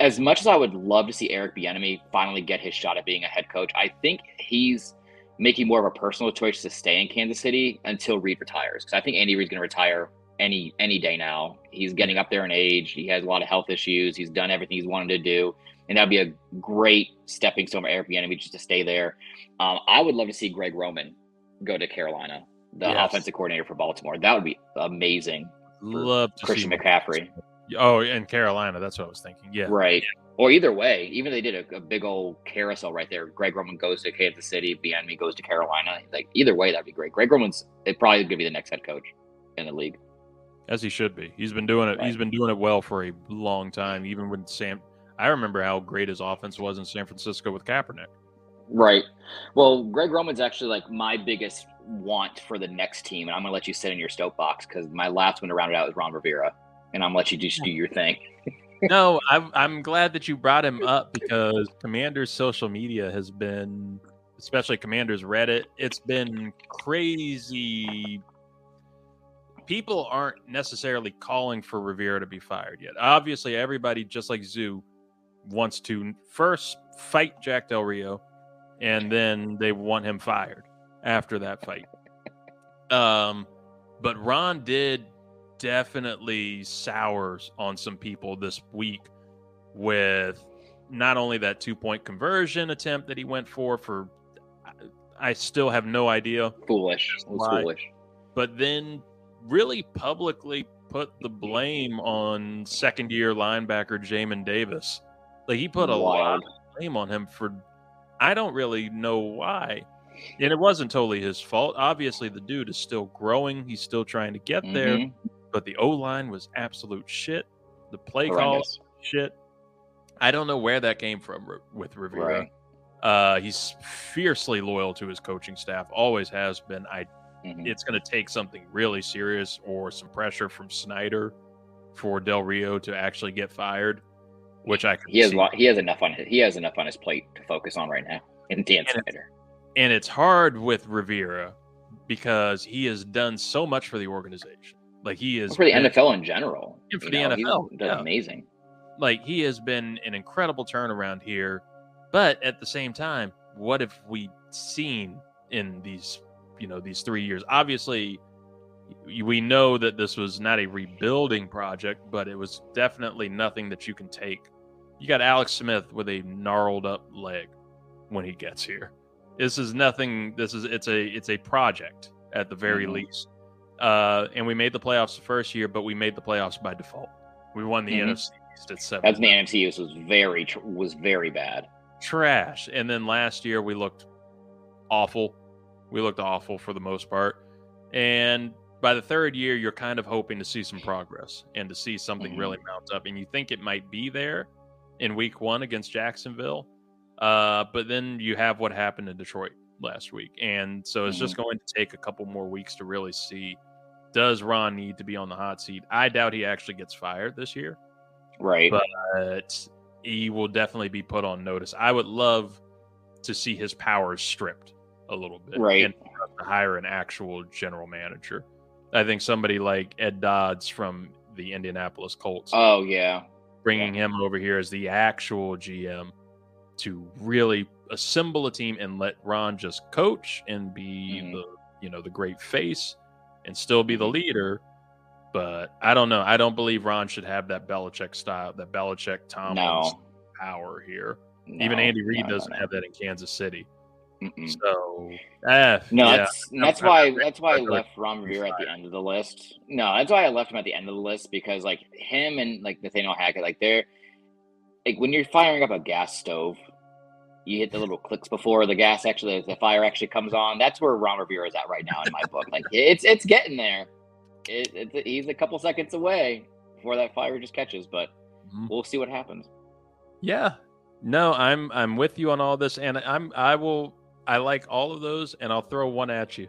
as much as I would love to see Eric Bieniemy finally get his shot at being a head coach, I think he's making more of a personal choice to stay in Kansas City until Reid retires. Because I think Andy Reid's going to retire any any day now. He's getting up there in age. He has a lot of health issues. He's done everything he's wanted to do, and that'd be a great stepping stone for Eric Bieniemy just to stay there. Um, I would love to see Greg Roman go to Carolina, the Yes. offensive coordinator for Baltimore. That would be amazing. Love to Christian McCaffrey. Oh, in Carolina, that's what I was thinking. Yeah, Right. Or either way, even they did a, a big old carousel right there. Greg Roman goes to Kansas City, me goes to Carolina. Like either way, that'd be great. Greg Roman's it probably to be the next head coach in the league. as he should be. He's been doing it. Right. He's been doing it well for a long time. Even when Sam, I remember how great his offense was in San Francisco with Kaepernick. Right. Well, Greg Roman's actually like my biggest want for the next team, and I'm gonna let you sit in your soapbox because my last one to round it out is Ron Rivera, and I'm gonna let you just do your thing. No, I'm I'm glad that you brought him up because Commander's social media has been, especially Commander's Reddit, it's been crazy. People aren't necessarily calling for Rivera to be fired yet. Obviously, everybody, just like Zoo, wants to first fight Jack Del Rio, and then they want him fired after that fight. Um, but Ron did definitely sours on some people this week with not only that two point conversion attempt that he went for for I- still have no idea Foolish. Why? foolish. but then really publicly put the blame on second year linebacker Jamin Davis. Like he put a lot of blame on him for I don't really know why. And it wasn't totally his fault. Obviously the dude is still growing. He's still trying to get there. Mm-hmm. But the O line was absolute shit. The play call Horrendous. shit. I don't know where that came from with Rivera. Right. Uh, he's fiercely loyal to his coaching staff. Always has been. I. Mhm. It's going to take something really serious or some pressure from Snyder for Del Rio to actually get fired, which I He has see. lo- he has enough on his, he has enough on his plate to focus on right now. And Dan And Snyder. and it's hard with Rivera because he has done so much for the organization. Like he is For the been- NFL in general. For the know, NFL, yeah. amazing. like he has been an incredible turnaround here but at the same time what have we seen in these you know these three years obviously we know that this was not a rebuilding project but it was definitely nothing that you can take you got alex smith with a gnarled up leg when he gets here this is nothing this is it's a it's a project at the very Mhm. least uh and we made the playoffs the first year but we made the playoffs by default we won the Mhm. nfc East at seven That's the NFC East was very tr- was very bad. trash. And then last year we looked awful. We looked awful for the most part. And by the third year, you're kind of hoping to see some progress and to see something Mhm. really mount up. And you think it might be there in week one against Jacksonville. Uh, but then you have what happened in Detroit last week. And so it's just going to take a couple more weeks to really see does Ron need to be on the hot seat? I doubt he actually gets fired this year Right. but he will definitely be put on notice. I would love to see his powers stripped a little bit, Right. And for us to hire an actual general manager. I think somebody like Ed Dodds from the Indianapolis Colts, oh yeah. bringing him over here as the actual GM to really assemble a team and let Ron just coach and be Mhm. the you know the great face and still be the Mhm. leader. But I don't know. I don't believe Ron should have that Belichick style, that Belichick Tom No. power here. no. Even Andy Reid no, doesn't have that in Kansas City. Mm-mm. So, eh, No, yeah. that's that's why that's why I left Ron Rivera at the end of the list. No, that's why I left him at the end of the list because like him and like Nathaniel Hackett, like they're like when you're firing up a gas stove, you hit the little clicks before the gas actually the fire actually comes on. That's where Ron Rivera is at right now in my book. Like it's it's getting there. It, it's he's a couple seconds away before that fire just catches, but Mhm. we'll see what happens. Yeah. No, I'm I'm with you on all this, and I'm I will I like all of those, and I'll throw one at you.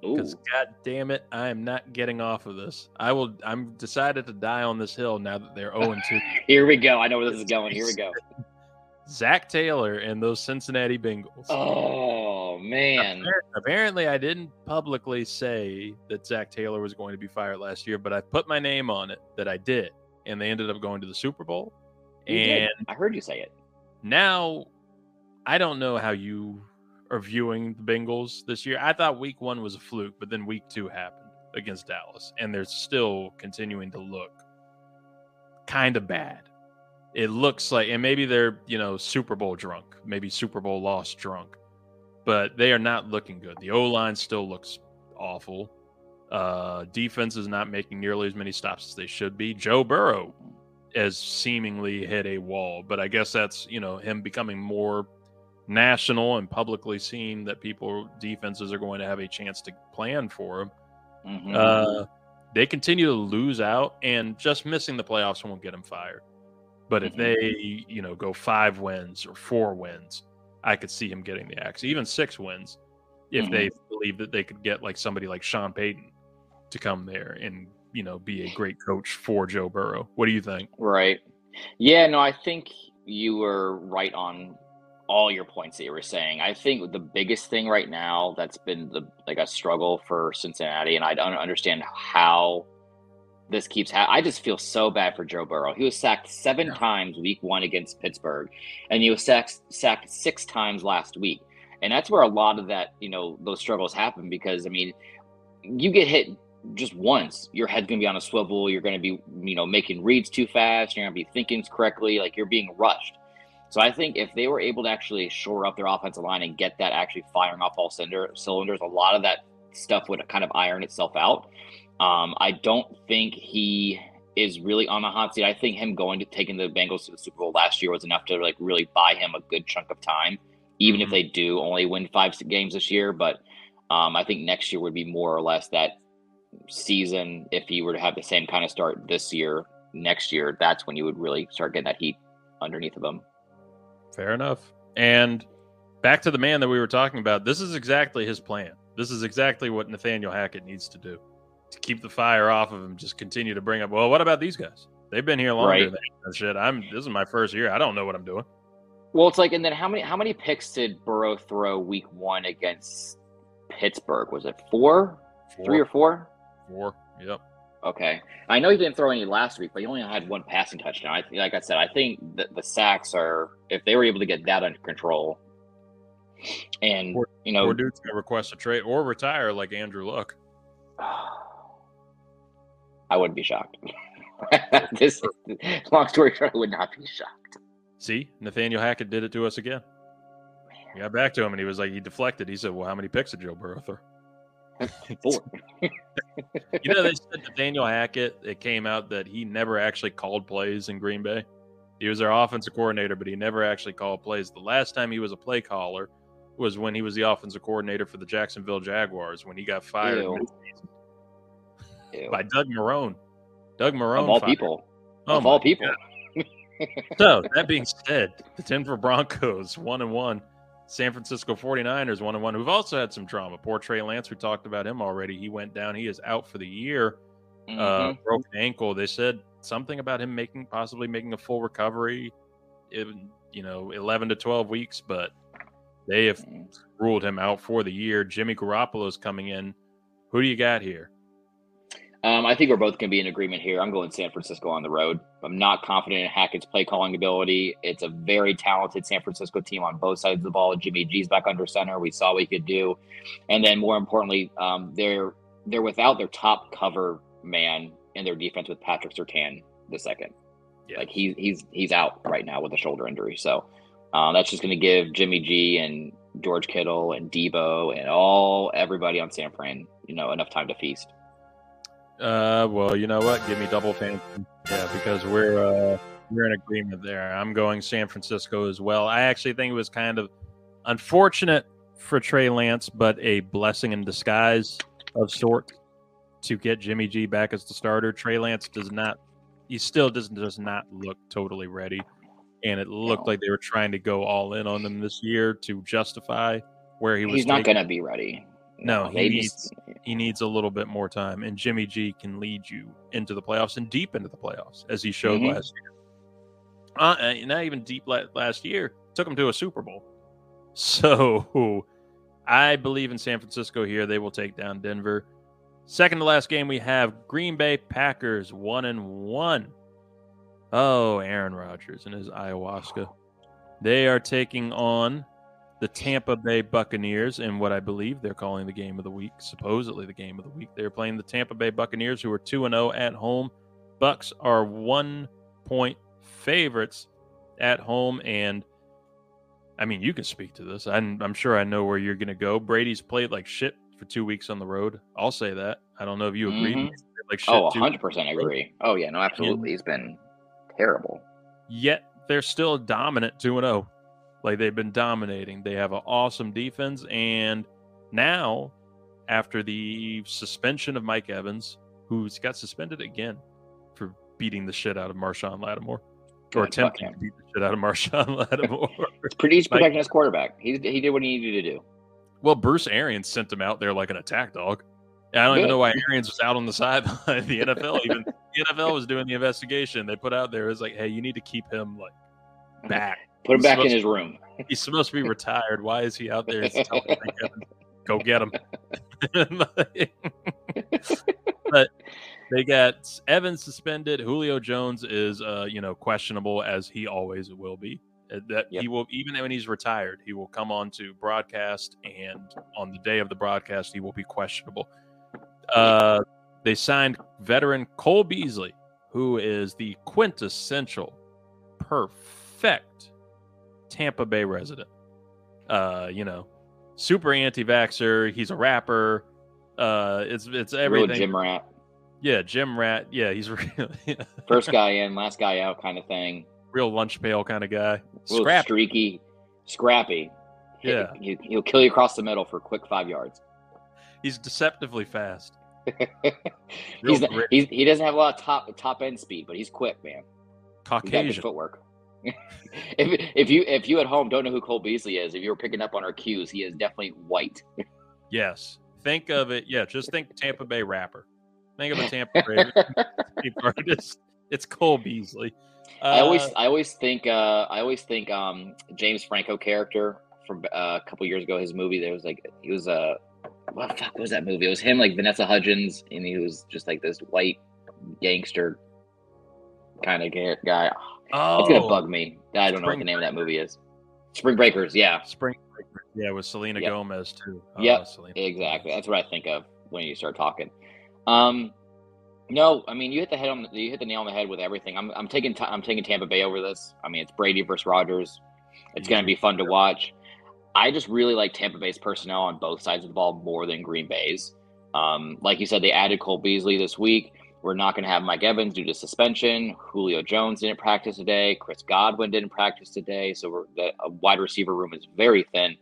Because god damn it, I am not getting off of this. I will. I'm decided to die on this hill now that they're 0 2. Here we go. I know where this is going. Here we go. Zac Taylor and those Cincinnati Bengals. Oh man. Apparently, I didn't publicly say that Zach Taylor was going to be fired last year, but I put my name on it that I did, and they ended up going to the Super Bowl. You and did. I heard you say it. now, I don't know how you are viewing the Bengals this year. I thought Week One was a fluke, but then Week Two happened against Dallas, and they're still continuing to look kind of bad. It looks like, and maybe they're you know Super Bowl drunk, maybe Super Bowl lost drunk, but they are not looking good. The O line still looks awful. Uh, defense is not making nearly as many stops as they should be. Joe Burrow has seemingly hit a wall, but I guess that's you know him becoming more national and publicly seen that people defenses are going to have a chance to plan for him. Mhm. Uh, they continue to lose out, and just missing the playoffs won't get them fired. But if Mhm. they, you know, go five wins or four wins, I could see him getting the axe. Even six wins, if they believe that they could get like somebody like Sean Payton to come there and you know be a great coach for Joe Burrow. What do you think? Right. Yeah, no, I think you were right on all your points that you were saying. I think the biggest thing right now that's been the like a struggle for Cincinnati, and I don't understand how this keeps happening. I just feel so bad for Joe Burrow. He was sacked seven times week one against Pittsburgh, and he was sacked sacked six times last week. And that's where a lot of that, you know, those struggles happen because I mean, you get hit just once, your head's gonna be on a swivel. You're gonna be, you know, making reads too fast. You're gonna be thinking correctly. Like you're being rushed. So I think if they were able to actually shore up their offensive line and get that actually firing off all cylinder, cylinders, a lot of that stuff would kind of iron itself out. Um, I don't think he is really on the hot seat. I think him going to taking the Bengals to the Super Bowl last year was enough to like really buy him a good chunk of time, even if they do only win five games this year. But um, I think next year would be more or less that season. If he were to have the same kind of start this year, next year, that's when you would really start getting that heat underneath of him. Fair enough. And back to the man that we were talking about. This is exactly his plan. This is exactly what Nathaniel Hackett needs to do to keep the fire off of him. Just continue to bring up. Well, what about these guys? They've been here longer Right. than shit. I'm. This is my first year. I don't know what I'm doing. Well, it's like, and then how many how many picks did Burrow throw week one against Pittsburgh? Was it four, three or four? Four. Yep. Okay, I know he didn't throw any last week, but he only had one passing touchdown. I, like I said, I think that the sacks are if they were able to get that under control, and you know, Or dude's gonna request a trade or retire like Andrew Luck. I wouldn't be shocked. this long story short, I would not be shocked. See, Nathaniel Hackett did it to us again. We got back to him and he was like, he deflected. He said, "Well, how many picks did Joe Burrow throw?" Four. you know, they said Nathaniel Hackett. It came out that he never actually called plays in Green Bay. He was their offensive coordinator, but he never actually called plays. The last time he was a play caller was when he was the offensive coordinator for the Jacksonville Jaguars when he got fired Ew. Ew. by Doug Marrone. Doug Marrone of all fired people, Oh of all people. So that being said, the Denver Broncos one and one, San Francisco 49ers one and one, who've also had some drama. Poor Trey Lance, we talked about him already. He went down. He is out for the year. Uh, Mhm. broken ankle. They said something about him making possibly making a full recovery in you know 11 to 12 weeks, but they have Mm-hmm. ruled him out for the year. Jimmy Garoppolo's coming in. Who do you got here? Um, I think we're both going to be in agreement here. I'm going San Francisco on the road. I'm not confident in Hackett's play calling ability. It's a very talented San Francisco team on both sides of the ball. Jimmy G's back under center. We saw what he could do, and then more importantly, um, they're they're without their top cover man in their defense with Patrick Surtain the second. Yeah. Like he's he's he's out right now with a shoulder injury. So uh, that's just going to give Jimmy G and George Kittle and Deebo and all everybody on San Fran, you know, enough time to feast. Uh, well, you know what? Give me double fantasy. Yeah, because we're uh we're in agreement there. I'm going San Francisco as well. I actually think it was kind of unfortunate for Trey Lance, but a blessing in disguise of sort to get Jimmy G back as the starter. Trey Lance does not. He still doesn't does not look totally ready, and it looked No. like they were trying to go all in on him this year to justify where he was. He's not going to be ready. No, No, he needs he needs a little bit more time, and Jimmy G can lead you into the playoffs and deep into the playoffs as he showed Mhm. last year. Uh, not even deep last year. Took him to a Super Bowl. So I believe in San Francisco here. They will take down Denver. Second to last game, we have Green Bay Packers one and one. Oh, Aaron Rodgers and his ayahuasca. They are taking on the Tampa Bay Buccaneers in what I believe they're calling the game of the week, supposedly the game of the week. They're playing the Tampa Bay Buccaneers, who are 2 0 at home. Bucks are one point favorites at home. And I mean, you can speak to this. I'm, I'm sure I know where you're going to go. Brady's played like shit for two weeks on the road. I'll say that. I don't know if you agree. Mhm. played Like shit Oh, two 100% agree. Oh, yeah, no, absolutely. He's been terrible. yet they're still dominant 2 0. Like they've been dominating. They have an awesome defense. And now, after the suspension of Mike Evans, who's got suspended again for beating the shit out of Marshon Lattimore or God, attempting to beat the shit out of Marshawn Lattimore. It's pretty he's Mike- protecting his quarterback. He, he did what he needed to do. well, Bruce Arians sent him out there like an attack dog. I don't even know why Arians was out on the sideline. The NFL even the NFL was doing the investigation. They put out there it was like, hey, you need to keep him like back. Put him He's back in his room. He's supposed to be retired. Why is he out there? Telling Go get him. but they got Evans suspended. Julio Jones is, uh, you know, questionable as he always will be. Uh, That he will, even when he's retired, he will come on to broadcast, and on the day of the broadcast, he will be questionable. Uh, they signed veteran Cole Beasley, who is the quintessential, perfect Tampa Bay resident. Uh, you know, super anti-vaxer. He's a rapper. Uh, it's it's Real everything. gym rat. Yeah, Jim Rat. Yeah, he's real, First guy in, last guy out kind of thing. real lunch pail kind of guy. little Scrap. streaky, scrappy. Yeah. He, he'll kill you across the middle for a quick five yards. He's deceptively fast. He's, he's he doesn't have a lot of top top end speed, but he's quick, man. He's got Caucasian. footwork. if if you if you at home don't know who Cole Beasley is, if you were picking up on our cues, he is definitely white. Yes. Think of it. Yeah, just think Tampa Bay rapper. Think of a Tampa Bay artist. It's Cole Beasley. I always Uh, I always think uh, I always think um, James Franco character from uh, a couple years ago. His movie there was like he was a uh, what the fuck was that movie? It was him like Vanessa Hudgens, and he was just like this white gangster kind of guy. oh, It's gonna bug me. I don't know what the name of that movie is. Spring Breakers, yeah, Spring. Breakers. Yeah, with Selena Yep. Gomez too. Oh, Selena exactly. That's what I think of when you start talking. Um, no, I mean you hit the head on the, you hit the nail on the head with everything. I'm I'm taking I'm taking Tampa Bay over this. I mean it's Brady versus Rodgers. It's going to be fun to watch. I just really like Tampa Bay's personnel on both sides of the ball more than Green Bay's. Um, like you said, they added Cole Beasley this week. We're not going to have Mike Evans due to suspension. Julio Jones didn't practice today. Chris Godwin didn't practice today. So we're, the wide receiver room is very thin.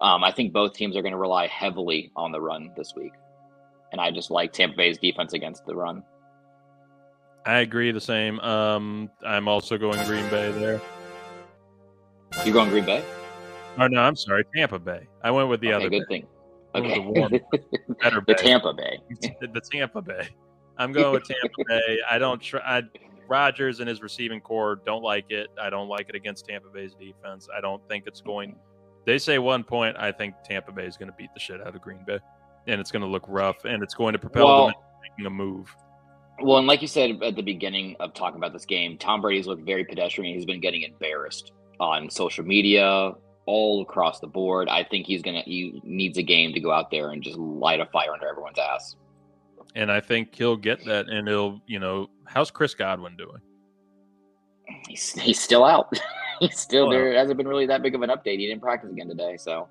Um, I think both teams are going to rely heavily on the run this week. And I just like Tampa Bay's defense against the run. I agree the same. Um, I'm also going Green Bay there. You're going Green Bay? Oh no, I'm sorry, Tampa Bay. I went with the okay, other good Bay. thing. Okay. the warm, the Tampa Bay. the Tampa Bay. I'm going with Tampa Bay. I don't try. I, Rodgers and his receiving corps don't like it. I don't like it against Tampa Bay's defense. I don't think it's going. They say one point. I think Tampa Bay is going to beat the shit out of Green Bay, and it's going to look rough, and it's going to propel Well- them into making a move. Well, and like you said at the beginning of talking about this game, Tom Brady's looked very pedestrian. He's been getting embarrassed on social media, all across the board. I think he's gonna he needs a game to go out there and just light a fire under everyone's ass. And I think he'll get that, and he'll, you know, how's Chris Godwin doing? He's he's still out. he's still Oh, there. Hasn't been really that big of an update. He didn't practice again today, so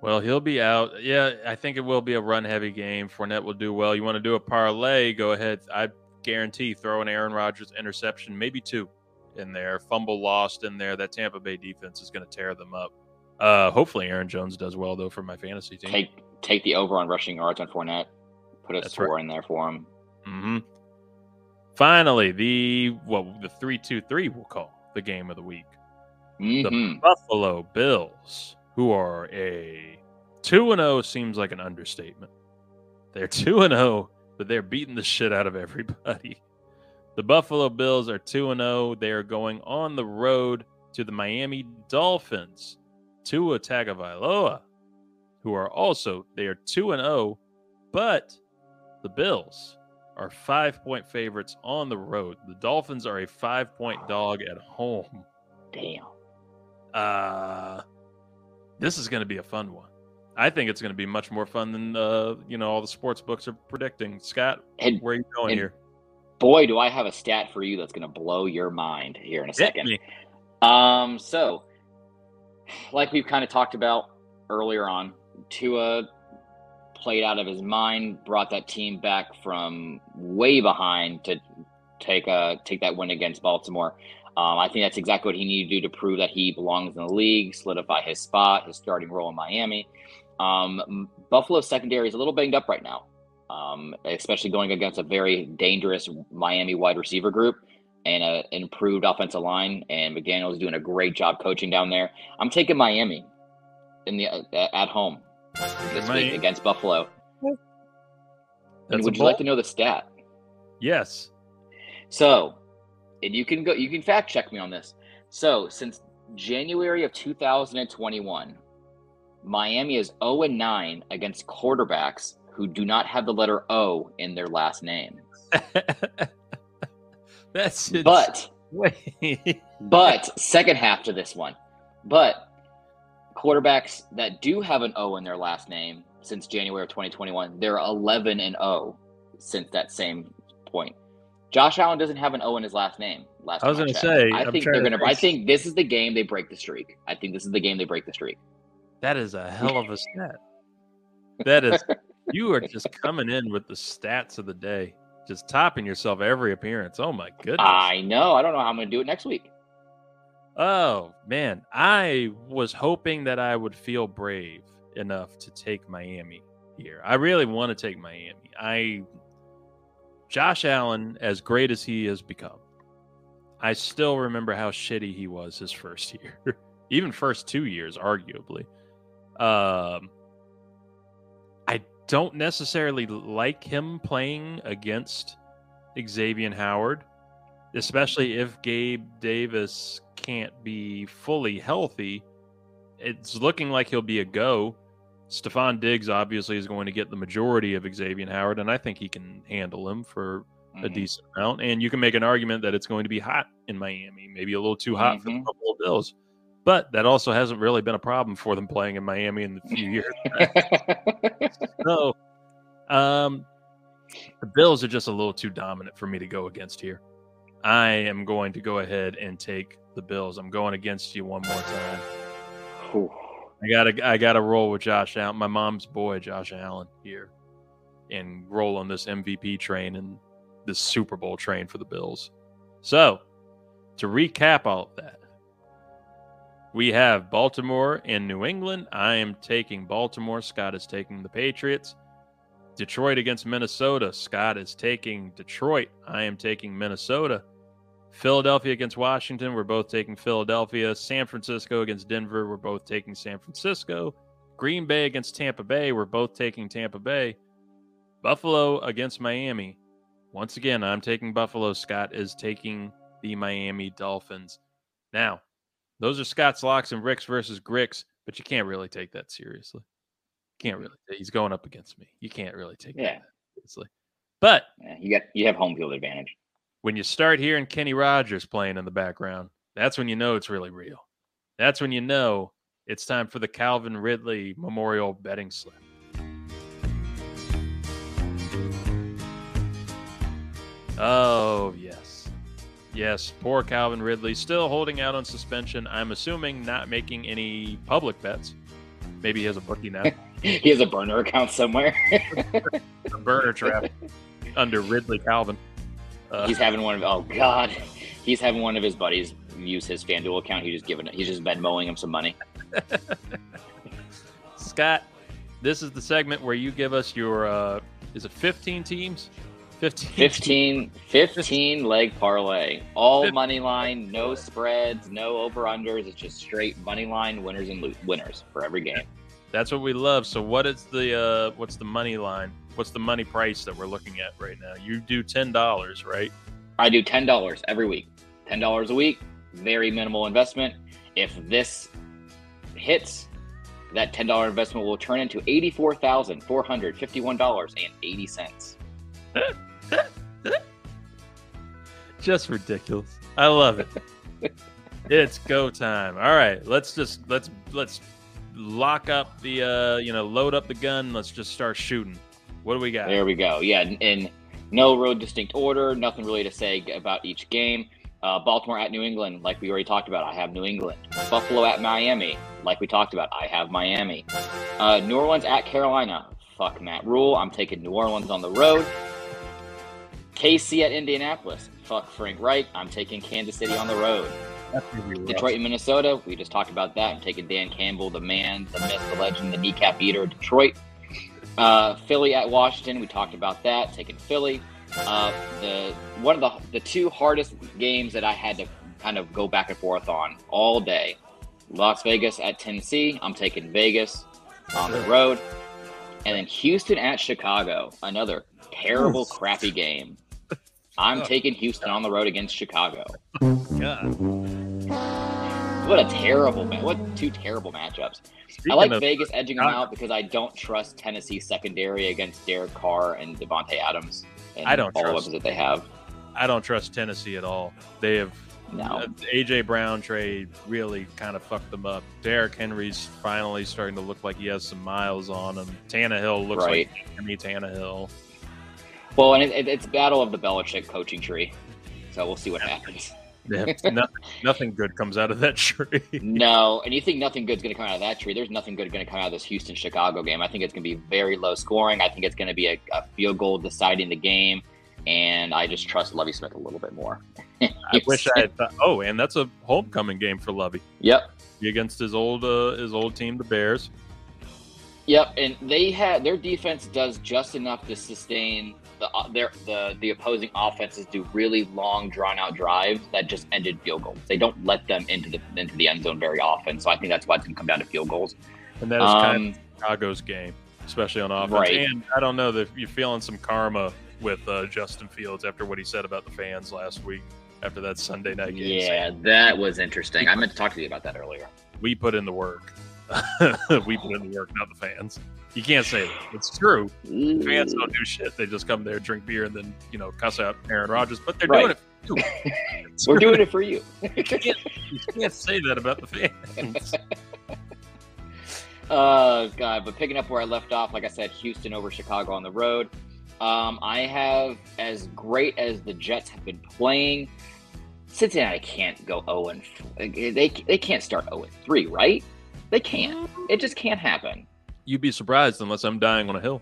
Well, he'll be out. Yeah, I think it will be a run heavy game. Fournette will do well. You want to do a parlay? Go ahead. I guarantee throw an Aaron Rodgers interception, maybe two in there, fumble lost in there. That Tampa Bay defense is going to tear them up. Uh, hopefully, Aaron Jones does well though for my fantasy team. take take the over on rushing yards on Fournette. Put a That's score right. in there for him. hmm Finally, the well, the three two three we'll call the game of the week. Mhm. The Buffalo Bills, who are a 2 and 0 seems like an understatement. They're 2 and 0, but they're beating the shit out of everybody. The Buffalo Bills are 2 and 0. They are going on the road to the Miami Dolphins. Tua Tagovailoa, who are also they are 2 and 0, but the Bills are 5-point favorites on the road. The Dolphins are a 5-point dog at home. Damn. Uh this is going to be a fun one. I think it's going to be much more fun than uh, you know all the sports books are predicting. Scott, And- where are you going here? Boy, do I have a stat for you that's going to blow your mind here in a Hit second. me. Um, so, like we've kind of talked about earlier on, Tua played out of his mind, brought that team back from way behind to take a take that win against Baltimore. Um, I think that's exactly what he needed to do to prove that he belongs in the league, solidify his spot, his starting role in Miami. Um, Buffalo's secondary is a little banged up right now, um, especially going against a very dangerous Miami wide receiver group and an improved offensive line. And McDaniel's doing a great job coaching down there. I'm taking Miami in the uh, at home this week against Buffalo. and would you like to know the stat? Yes. So, and you can go, you can fact check me on this. So, since January of 2021, Miami is 0 and 9 against quarterbacks who do not have the letter O in their last name. That's But, Wait. but second half to this one, but quarterbacks that do have an O in their last name since January of 2021, they're 11 and 0 since that same point. Josh Allen doesn't have an O in his last name. Last I was gonna say, I I'm think they're gonna. I think- this is the game they break the streak. I think this is the game they break the streak. That is a hell of a stat. That is, you are just coming in with the stats of the day, just topping yourself every appearance. Oh my goodness! I know. I don't know how I'm gonna do it next week. Oh man, I was hoping that I would feel brave enough to take Miami here. I really want to take Miami. I Josh Allen, as great as he has become, I still remember how shitty he was his first year, even first two years, arguably. Um, I don't necessarily like him playing against Xavier Howard, especially if Gabe Davis can't be fully healthy. It's looking like he'll be a go. Stefon Diggs obviously is going to get the majority of Xavier Howard, and I think he can handle him for a Mhm. decent amount. And you can make an argument that it's going to be hot in Miami, maybe a little too hot for the Mhm. Buffalo Bills. But that also hasn't really been a problem for them playing in Miami in the few years. so, um, the Bills are just a little too dominant for me to go against here. I am going to go ahead and take the Bills. I'm going against you one more time. Whew. I gotta I gotta roll with Josh Allen, my mom's boy, Josh Allen here, and roll on this MVP train and this Super Bowl train for the Bills. So, to recap all of that, we have Baltimore and New England. I am taking Baltimore. Scott is taking the Patriots. Detroit against Minnesota. Scott is taking Detroit. I am taking Minnesota. Philadelphia against Washington. We're both taking Philadelphia. San Francisco against Denver. We're both taking San Francisco. Green Bay against Tampa Bay. We're both taking Tampa Bay. Buffalo against Miami. Once again, I'm taking Buffalo. Scott is taking the Miami Dolphins. Now, those are Scott's locks and Ricks versus Gricks, but you can't really take that seriously. Can't really. He's going up against me. You can't really take Yeah. that seriously. But Yeah, you got you have home field advantage. when you start hearing Kenny Rogers playing in the background, that's when you know it's really real. That's when you know it's time for the Calvin Ridley Memorial Betting Slip. Oh, yes. Yes, poor Calvin Ridley still holding out on suspension. I'm assuming not making any public bets. Maybe he has a bookie now. he has a burner account somewhere. a burner trap under Ridley Calvin. Uh, he's having one of oh god, he's having one of his buddies use his FanDuel account. He's just giving it. He's just been mowing him some money. Scott, this is the segment where you give us your uh is it 15 teams? 15 15, 15 leg parlay, all Fif- money line, no spreads, no over unders. It's just straight money line winners and lo- winners for every game. That's what we love. So what is the uh what's the money line? What's the money price that we're looking at right now? You do ten dollars, right? I do ten dollars every week. Ten dollars a week, very minimal investment. If this hits, that ten dollar investment will turn into eighty four thousand four hundred fifty one dollars and eighty cents. Just ridiculous. I love it. it's go time. All right, let's just let's let's lock up the uh you know load up the gun. Let's just start shooting. What do we got? There we go. Yeah, in, in no real distinct order. Nothing really to say about each game. Uh, Baltimore at New England, like we already talked about, I have New England. Buffalo at Miami, like we talked about, I have Miami. Uh, New Orleans at Carolina, fuck Matt Rhule, I'm taking New Orleans on the road. KC at Indianapolis, fuck Frank Reich, I'm taking Kansas City on the road. Detroit and Minnesota, we just talked about that. I'm taking Dan Campbell, the man, the myth, the legend, the kneecap eater, Detroit. Uh, Philly at Washington, we talked about that. Taking Philly. Uh, the one of the the two hardest games that I had to kind of go back and forth on all day. Las Vegas at Tennessee. I'm taking Vegas on the road, and then Houston at Chicago. Another terrible, crappy game. I'm taking Houston on the road against Chicago. God. What a terrible man! What two terrible matchups. Speaking I like of- Vegas edging them out because I don't trust Tennessee secondary against Derek Carr and Davante Adams and I don't all the trust- that they have. I don't trust Tennessee at all. They have No. uh, AJ Brown trade really kind of fucked them up. Derrick Henry's finally starting to look like he has some miles on him. Tannehill looks Right. like Henry Tannehill. Well, and it, it, it's battle of the Belichick coaching tree, so we'll see what happens. Yeah, nothing, nothing good comes out of that tree. No, and you think nothing good's going to come out of that tree? There's nothing good going to come out of this Houston Chicago game. I think it's going to be very low scoring. I think it's going to be a, a field goal deciding the game, and I just trust Lovie Smith a little bit more. I wish I had thought. Oh, and that's a homecoming game for Lovie Yep. against his old uh, his old team, the Bears. Yep, and they had their defense does just enough to sustain the uh, their the the opposing offenses do really long drawn out drives that just ended field goals. They don't let them into the into the end zone very often, so I think that's why it's gonna come down to field goals. And that is kind Um, of Chicago's game, especially on offense. Right. And I don't know that you're feeling some karma with uh, Justin Fields after what he said about the fans last week after that Sunday night game. yeah, that was interesting. I meant to talk to you about that earlier. we put in the work. we put in the work, not the fans. You can't say that. It's true. Fans don't do shit. They just come there, drink beer, and then you know cuss out Aaron Rodgers. But they're doing it. For you. We're doing it for you. You can't, you can't say that about the fans. Uh, God, but picking up where I left off, like I said, Houston over Chicago on the road. Um, I have as great as the Jets have been playing. Cincinnati can't go 0 and they they can't start 0 and 3, right? They can't. It just can't happen. You'd be surprised unless I'm dying on a hill.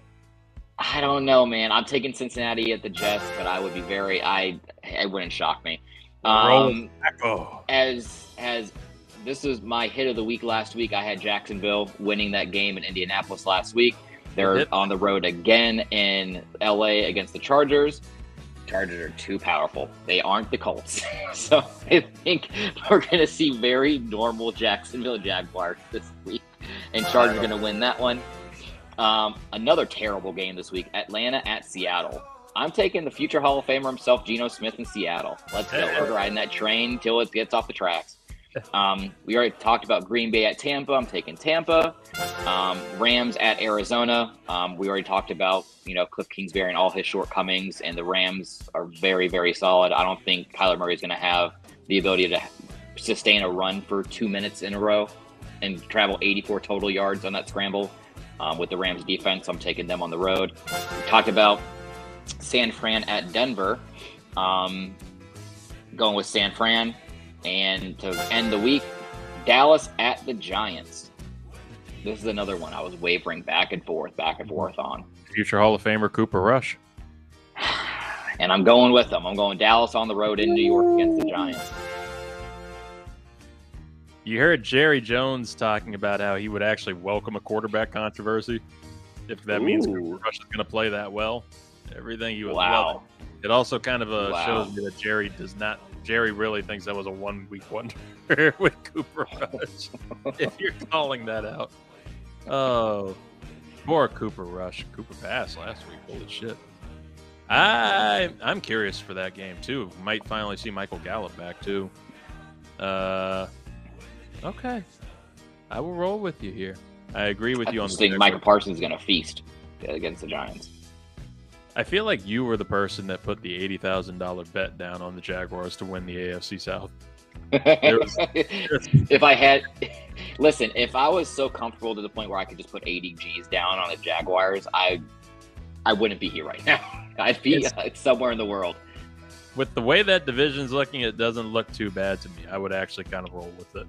I don't know, man. I'm taking Cincinnati at the Jets, but I would be very I it wouldn't shock me. Um, Oh, as as this is my hit of the week last week. I had Jacksonville winning that game in Indianapolis last week. They're Yep. on the road again in LA against the Chargers. Chargers are too powerful. They aren't the Colts. so I think we're going to see very normal Jacksonville Jaguars this week. And Chargers are going to win that one. Um, another terrible game this week Atlanta at Seattle. I'm taking the future Hall of Famer himself, Geno Smith, in Seattle. Let's go. We're riding that train till it gets off the tracks. Um, we already talked about Green Bay at Tampa. I'm taking Tampa. Um, Rams at Arizona. Um, we already talked about you know Cliff Kingsbury and all his shortcomings, and the Rams are very very solid. I don't think Kyler Murray is going to have the ability to sustain a run for two minutes in a row and travel 84 total yards on that scramble. Um, with the Rams defense, I'm taking them on the road. We talked about San Fran at Denver. Um, going with San Fran. And to end the week, Dallas at the Giants. This is another one I was wavering back and forth, back and forth on. future Hall of Famer Cooper Rush. And I'm going with them. I'm going Dallas on the road in New York against the Giants. You heard Jerry Jones talking about how he would actually welcome a quarterback controversy if that means Ooh. Cooper Rush is going to play that well. Everything you would Wow. love. it. It also kind of uh, Wow. shows me that Jerry does not. Jerry really thinks that was a one week wonder with Cooper Rush. if you're calling that out, Oh, poor Cooper Rush, Cooper Pass last week. Holy shit! I I'm curious for that game too. Might finally see Michael Gallup back too. Uh, okay, I will roll with you here. I agree with I you on just the think Micah Parsons is going to feast against the Giants. I feel like you were the person that put the eighty thousand dollar bet down on the Jaguars to win the AFC South. was- if I had, listen, if I was so comfortable to the point where I could just put 80 G's down on the Jaguars, I, I wouldn't be here right now. I'd be It's- uh, somewhere in the world. With the way that division's looking, it doesn't look too bad to me. I would actually kind of roll with it.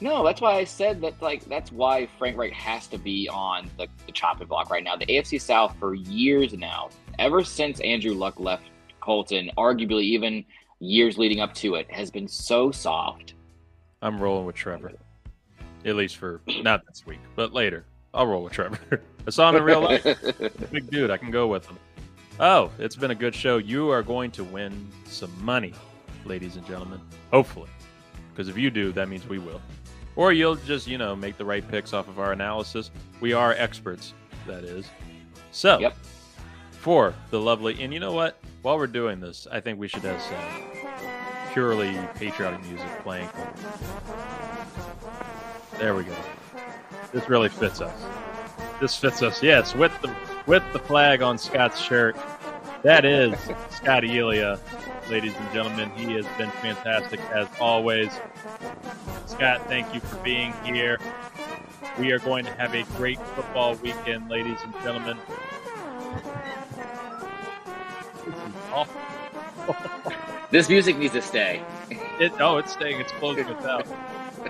No, that's why I said that. Like that's why Frank Reich has to be on the, the chopping block right now. The AFC South for years now, ever since Andrew Luck left Colton, arguably even years leading up to it, has been so soft. I'm rolling with Trevor. At least for not this week, but later. I'll roll with Trevor. I saw him in real life. Big dude. I can go with him. Oh, it's been a good show. You are going to win some money, ladies and gentlemen. Hopefully. Because if you do, that means we will. Or you'll just, you know, make the right picks off of our analysis. We are experts, that is. So, Yep. for the lovely, and you know what? While we're doing this, I think we should have some purely patriotic music playing. There we go. This really fits us. This fits us. Yes, with the with the flag on Scott's shirt. That is Scott Ellia, ladies and gentlemen. He has been fantastic as always. Scott, thank you for being here. We are going to have a great football weekend, ladies and gentlemen. This is awful. This music needs to stay. It, oh, it's staying. It's closing us out.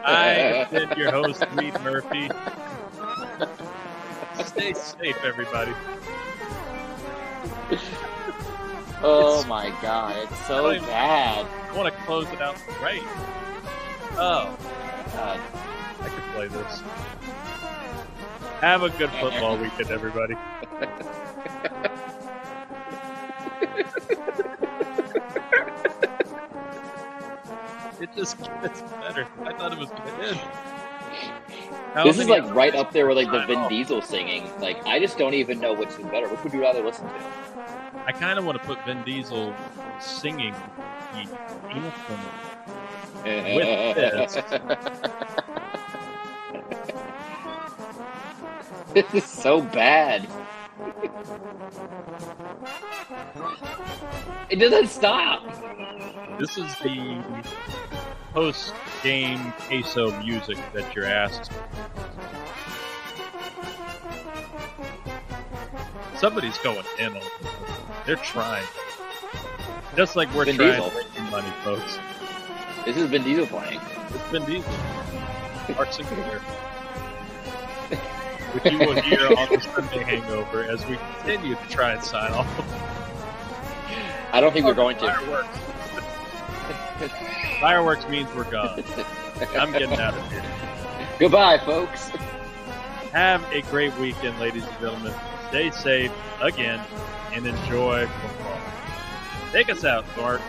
I have been your host, Reid Murphy. Stay safe, everybody. Oh my god, it's so don't bad. I want to close it out right. Oh, God. I could play this. Have a good football weekend, everybody. it just gets better. I thought it was end. How this is like right up there with like the Vin. Diesel singing. Like I just don't even know which is better. Which would you rather listen to? I kind of want to put Vin Diesel singing the anthem with this. this is so bad. it doesn't stop. This is the post game queso music that you're asked. Somebody's going in on it. They're trying. Just like we're Vin trying Diesel. to make money, folks. This is Vin Diesel playing. It's Vin Diesel. Our signature. Which you will hear on the Sunday hangover as we continue to try and sign off. I don't think we're going to. Fireworks. Fireworks means we're gone. I'm getting out of here. Goodbye, folks. Have a great weekend, ladies and gentlemen. Stay safe again and enjoy football. Take us out, Bart.